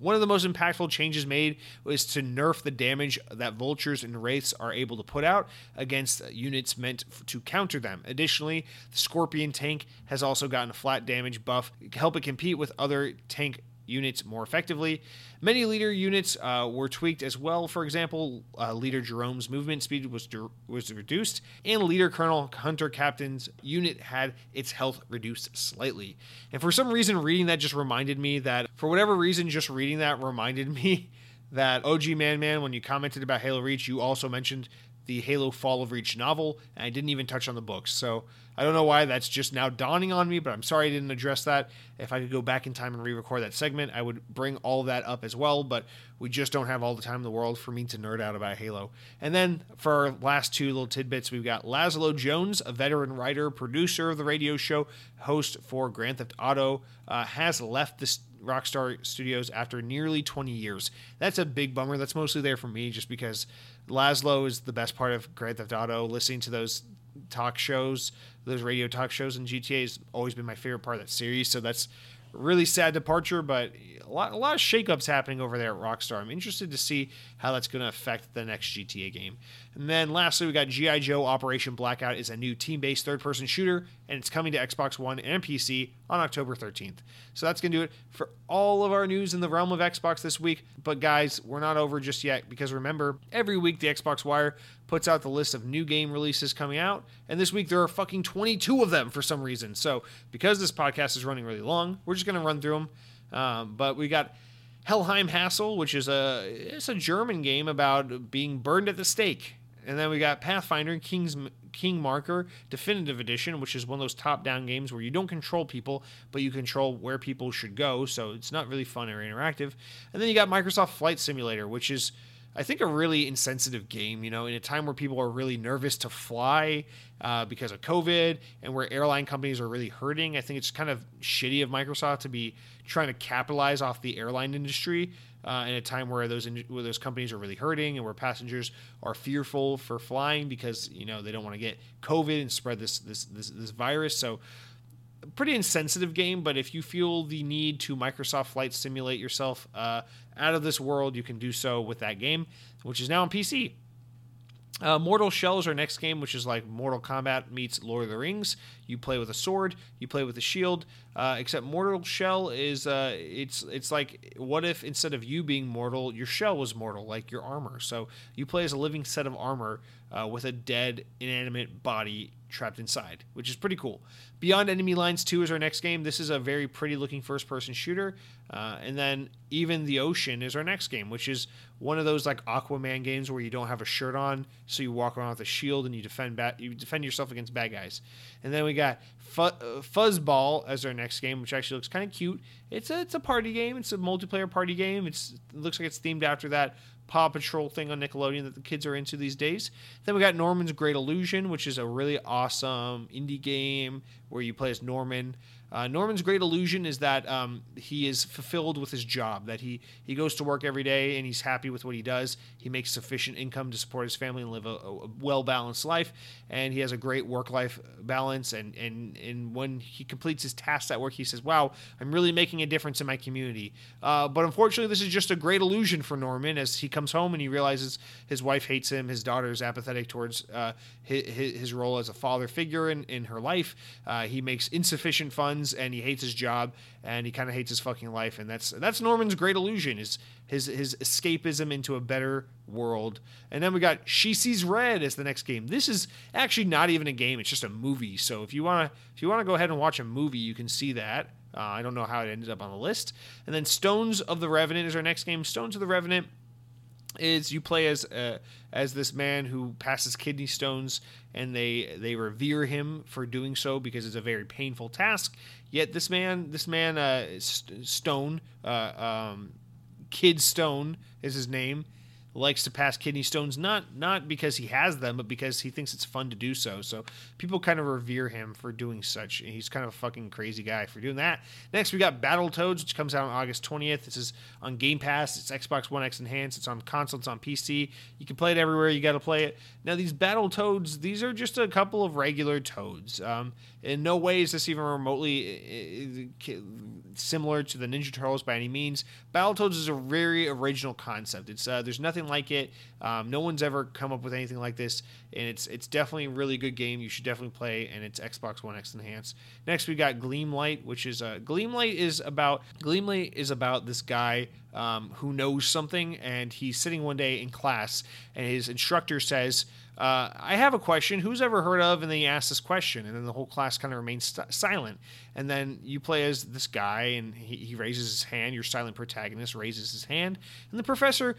Speaker 1: one of the most impactful changes made was to nerf the damage that vultures and wraiths are able to put out against units meant to counter them. Additionally, the Scorpion tank has also gotten a flat damage buff, to help it compete with other tank units more effectively. Many leader units uh, were tweaked as well. For example, uh, leader Jerome's movement speed was was reduced, and leader Colony Hunter Captain's unit had its health reduced slightly. And for some reason, reading that just reminded me that, for whatever reason, just reading that reminded me that OG Man Man, when you commented about Halo Reach, you also mentioned the Halo Fall of Reach novel, and I didn't even touch on the books. So I don't know why that's just now dawning on me, but I'm sorry I didn't address that. If I could go back in time and re record that segment, I would bring all that up as well, but we just don't have all the time in the world for me to nerd out about Halo. And then for our last two little tidbits, we've got Lazlow Jones, a veteran writer, producer of the radio show, host for Grand Theft Auto, uh, has left the Rockstar Studios after nearly 20 years. That's a big bummer. That's mostly there for me just because Lazlow is the best part of Grand Theft Auto. Listening to those talk shows, those radio talk shows in GTA has always been my favorite part of that series. So that's really sad departure, but a lot, a lot of shakeups happening over there at Rockstar. I'm interested to see how that's going to affect the next GTA game. And then lastly, we got G.I. Joe Operation Blackout is a new team-based third-person shooter, and it's coming to Xbox One and PC on October 13th. So that's going to do it for all of our news in the realm of Xbox this week. But guys, we're not over just yet because remember, every week the Xbox Wire puts out the list of new game releases coming out, and this week there are fucking 22 of them for some reason. So because this podcast is running really long, we're just going to run through them. Um, but we got Helheim Hassle, which is a it's a German game about being burned at the stake. And then we got Pathfinder King's Kingmaker Definitive Edition, which is one of those top-down games where you don't control people, but you control where people should go. So it's not really fun or interactive. And then you got Microsoft Flight Simulator, which is I think a really insensitive game, you know, in a time where people are really nervous to fly uh, because of COVID and where airline companies are really hurting. I think it's kind of shitty of Microsoft to be trying to capitalize off the airline industry uh, in a time where those in, where those companies are really hurting and where passengers are fearful for flying because you know they don't want to get COVID and spread this this this, this virus. So pretty insensitive game, but if you feel the need to Microsoft Flight Simulate yourself uh, out of this world, you can do so with that game, which is now on PC. Uh, Mortal Shell is our next game, which is like Mortal Kombat meets Lord of the Rings. You play with a sword, you play with a shield. Uh, except Mortal Shell is uh, it's it's like what if instead of you being mortal, your shell was mortal, like your armor. So you play as a living set of armor uh, with a dead inanimate body trapped inside, which is pretty cool. Beyond Enemy Lines 2 is our next game. This is a very pretty looking first person shooter. Uh, and then Even the Ocean is our next game, which is one of those like Aquaman games where you don't have a shirt on, so you walk around with a shield and you defend ba- you defend yourself against bad guys. And then we got Uh, fuzzball as our next game, which actually looks kind of cute. It's a it's a party game. It's a multiplayer party game. It's it looks like it's themed after that Paw Patrol thing on Nickelodeon that the kids are into these days. Then we got Norman's Great Illusion, which is a really awesome indie game where you play as Norman. Uh, Norman's great illusion is that um, he is fulfilled with his job, that he, he goes to work every day and he's happy with what he does. He makes sufficient income to support his family and live a, a well balanced life. And he has a great work life balance. And, and, and when he completes his tasks at work, he says, Wow, I'm really making a difference in my community. Uh, but unfortunately, this is just a great illusion for Norman as he comes home and he realizes his wife hates him, his daughter is apathetic towards uh, his, his, role as a father figure in, in her life. Uh, he makes insufficient funds and he hates his job and he kind of hates his fucking life and that's that's Norman's great illusion is his his escapism into a better world. And then we got She Sees Red as the next game. This is actually not even a game; it's just a movie. So if you wanna if you wanna go ahead and watch a movie, you can see that. Uh, I don't know how it ended up on the list. And then Stones of the Revenant is our next game. Stones of the Revenant is you play as uh, as this man who passes kidney stones and they they revere him for doing so because it's a very painful task. Yet this man this man uh, stone uh, um, kid stone is his name likes to pass kidney stones not not because he has them but because he thinks it's fun to do so. So people kind of revere him for doing such he's kind of a fucking crazy guy for doing that. Next we got battle toads which comes out on august 20th this is on game pass. It's xbox one x enhanced. It's on console. It's on pc you can play it everywhere. You got to play it. Now these battle toads these are just a couple of regular toads. Um, in no way is this even remotely similar to the ninja turtles by any means battletoads is a very original concept it's uh, there's nothing nothing like it. Um, no one's ever come up with anything like this, and it's it's definitely a really good game. You should definitely play, and it's Xbox One X enhanced. Next, we got Gleamlight, which is uh, Gleamlight is about Gleamlight is about this guy um, who knows something, and he's sitting one day in class, and his instructor says. Uh, I have a question. Who's ever heard of? And then he asks this question, and then the whole class kind of remains st- silent. And then you play as this guy, and he, he raises his hand. Your silent protagonist raises his hand, and the professor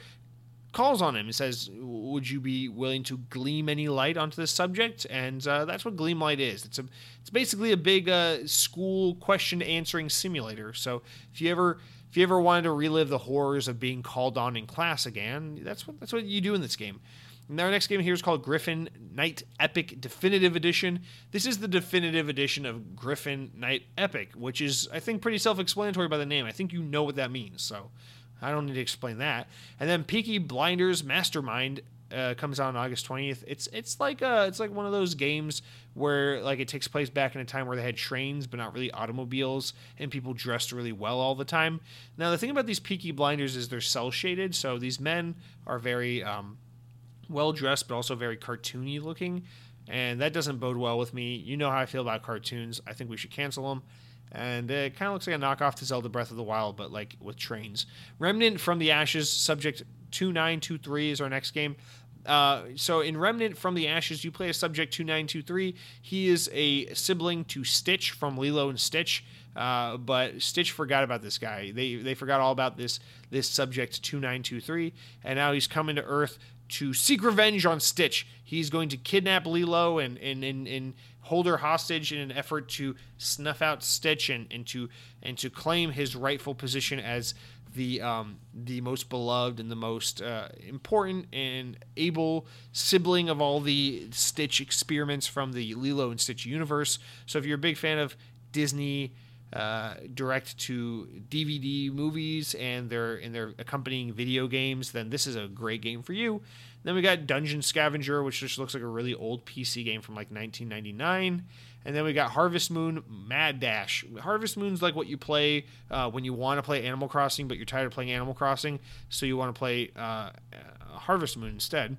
Speaker 1: calls on him and says, "Would you be willing to gleam any light onto this subject?" And uh, that's what Gleam Light is. It's a it's basically a big uh, school question answering simulator. So if you ever if you ever wanted to relive the horrors of being called on in class again, that's what that's what you do in this game. And our next game here is called Gryphon Knight Epic Definitive Edition. This is the definitive edition of Gryphon Knight Epic, which is I think pretty self-explanatory by the name. I think you know what that means. So I don't need to explain that. And then Peaky Blinders Mastermind uh, comes out on August 20th. It's it's like uh it's like one of those games where like it takes place back in a time where they had trains but not really automobiles and people dressed really well all the time. Now the thing about these Peaky Blinders is they're cel shaded, so these men are very um, well dressed but also very cartoony looking, and that doesn't bode well with me. You know how I feel about cartoons. I think we should cancel them. and it kind of looks like a knockoff to Zelda Breath of the Wild, but like with trains. Remnant from the Ashes, subject 2923 is our next game. Uh, so in Remnant from the Ashes, you play a subject 2923. He is a sibling to Stitch from Lilo and Stitch. Uh, but Stitch forgot about this guy. They they forgot all about this this subject 2923, and now he's coming to Earth to seek revenge on Stitch. He's going to kidnap Lilo and and, and, and hold her hostage in an effort to snuff out Stitch and, and to and to claim his rightful position as the um, the most beloved and the most uh, important and able sibling of all the Stitch experiments from the Lilo and Stitch universe. So if you're a big fan of Disney uh, direct to DVD movies and their and their accompanying video games, then this is a great game for you. Then we got Dungeon Scavenger, which just looks like a really old PC game from like 1999. And then we got Harvest Moon Mad Dash. Harvest Moon's like what you play uh, when you want to play Animal Crossing, but you're tired of playing Animal Crossing, so you want to play uh, Harvest Moon instead.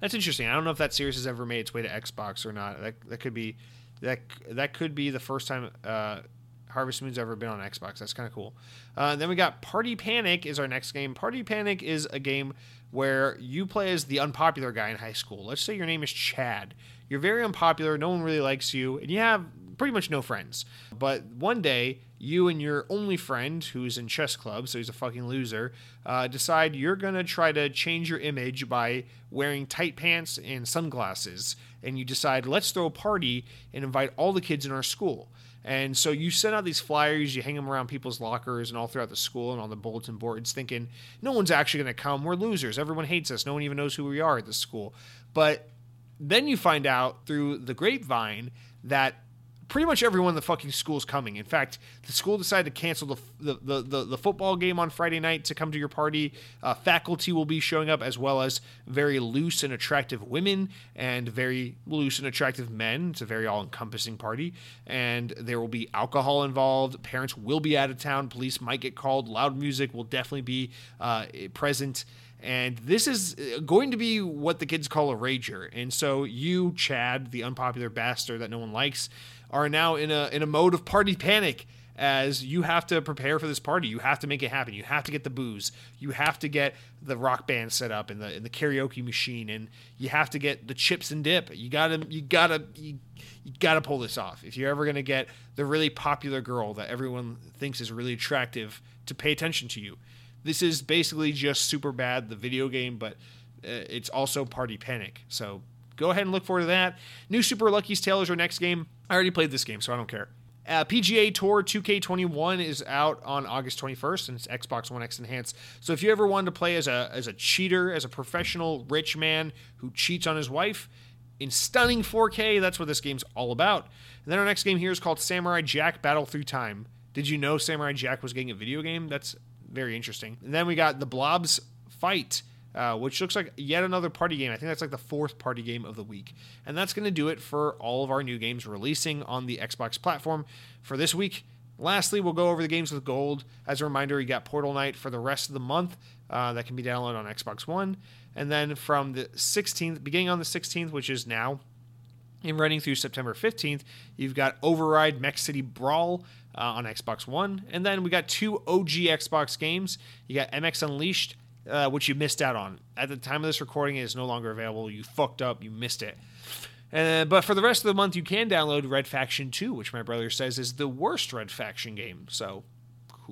Speaker 1: That's interesting. I don't know if that series has ever made its way to Xbox or not. That, that could be that that could be the first time uh, Harvest Moon's ever been on Xbox. That's kind of cool. Uh, then we got Party Panic is our next game. Party Panic is a game where you play as the unpopular guy in high school. Let's say your name is Chad. You're very unpopular, no one really likes you, and you have pretty much no friends. But one day, you and your only friend, who's in chess club, so he's a fucking loser, uh, decide you're gonna try to change your image by wearing tight pants and sunglasses. And you decide, let's throw a party and invite all the kids in our school. And so you send out these flyers, you hang them around people's lockers and all throughout the school and on the bulletin boards, thinking, no one's actually going to come. We're losers. Everyone hates us. No one even knows who we are at this school. But then you find out through the grapevine that pretty much everyone in the fucking school is coming. In fact, the school decided to cancel the the, the, the, the football game on Friday night to come to your party. Uh, faculty will be showing up as well as very loose and attractive women and very loose and attractive men. It's a very all encompassing party. And there will be alcohol involved. Parents will be out of town. Police might get called. Loud music will definitely be uh, present. And this is uh, going to be what the kids call a rager. And so you, Chad, the unpopular bastard that no one likes, are now in a in a mode of party panic as you have to prepare for this party. You have to make it happen. You have to get the booze. You have to get the rock band set up and the and the karaoke machine, and you have to get the chips and dip. You gotta you gotta you, you gotta pull this off if you're ever gonna get the really popular girl that everyone thinks is really attractive to pay attention to you. This is basically just super bad the video game, but uh, it's also Party Panic. So go ahead and look forward to that. New Super Lucky's Tale is our next game. I already played this game, so I don't care. Uh, PGA Tour 2K21 is out on August 21st, and it's Xbox One X enhanced. So if you ever wanted to play as a as a cheater, as a professional rich man who cheats on his wife in stunning 4K, that's what this game's all about. And then our next game here is called Samurai Jack Battle Through Time. Did you know Samurai Jack was getting a video game? That's very interesting. And then we got the Blobs Fight uh, which looks like yet another party game. I think that's like the fourth party game of the week. And that's going to do it for all of our new games releasing on the Xbox platform for this week. Lastly, we'll go over the games with gold. As a reminder, you got Portal Knight for the rest of the month uh, that can be downloaded on Xbox One. And then from the 16th, beginning on the 16th, which is now, and running through September 15th, you've got Override Mech City Brawl uh, on Xbox One. And then we got two OG Xbox games. You got MX Unleashed uh, which you missed out on. At the time of this recording, it is no longer available. You fucked up. You missed it. Uh, but for the rest of the month, you can download Red Faction 2, which my brother says is the worst Red Faction game. So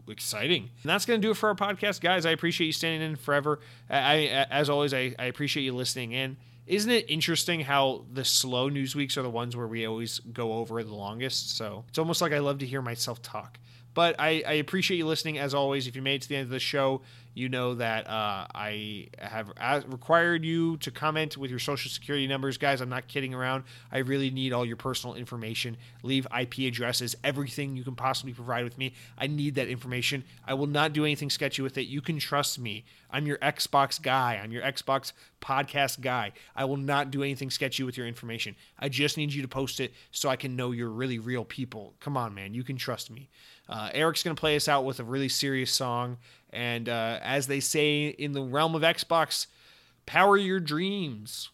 Speaker 1: exciting. And that's going to do it for our podcast, guys. I appreciate you standing in forever. I, I as always, I, I appreciate you listening in. Isn't it interesting how the slow news weeks are the ones where we always go over the longest? So it's almost like I love to hear myself talk. But I, I appreciate you listening as always. If you made it to the end of the show, you know that uh, I have required you to comment with your social security numbers. Guys, I'm not kidding around. I really need all your personal information. Leave IP addresses, everything you can possibly provide with me. I need that information. I will not do anything sketchy with it. You can trust me. I'm your Xbox guy. I'm your Xbox podcast guy. I will not do anything sketchy with your information. I just need you to post it so I can know you're really real people. Come on, man. You can trust me. Uh, Eric's going to play us out with a really serious song. And uh, as they say in the realm of Xbox, power your dreams.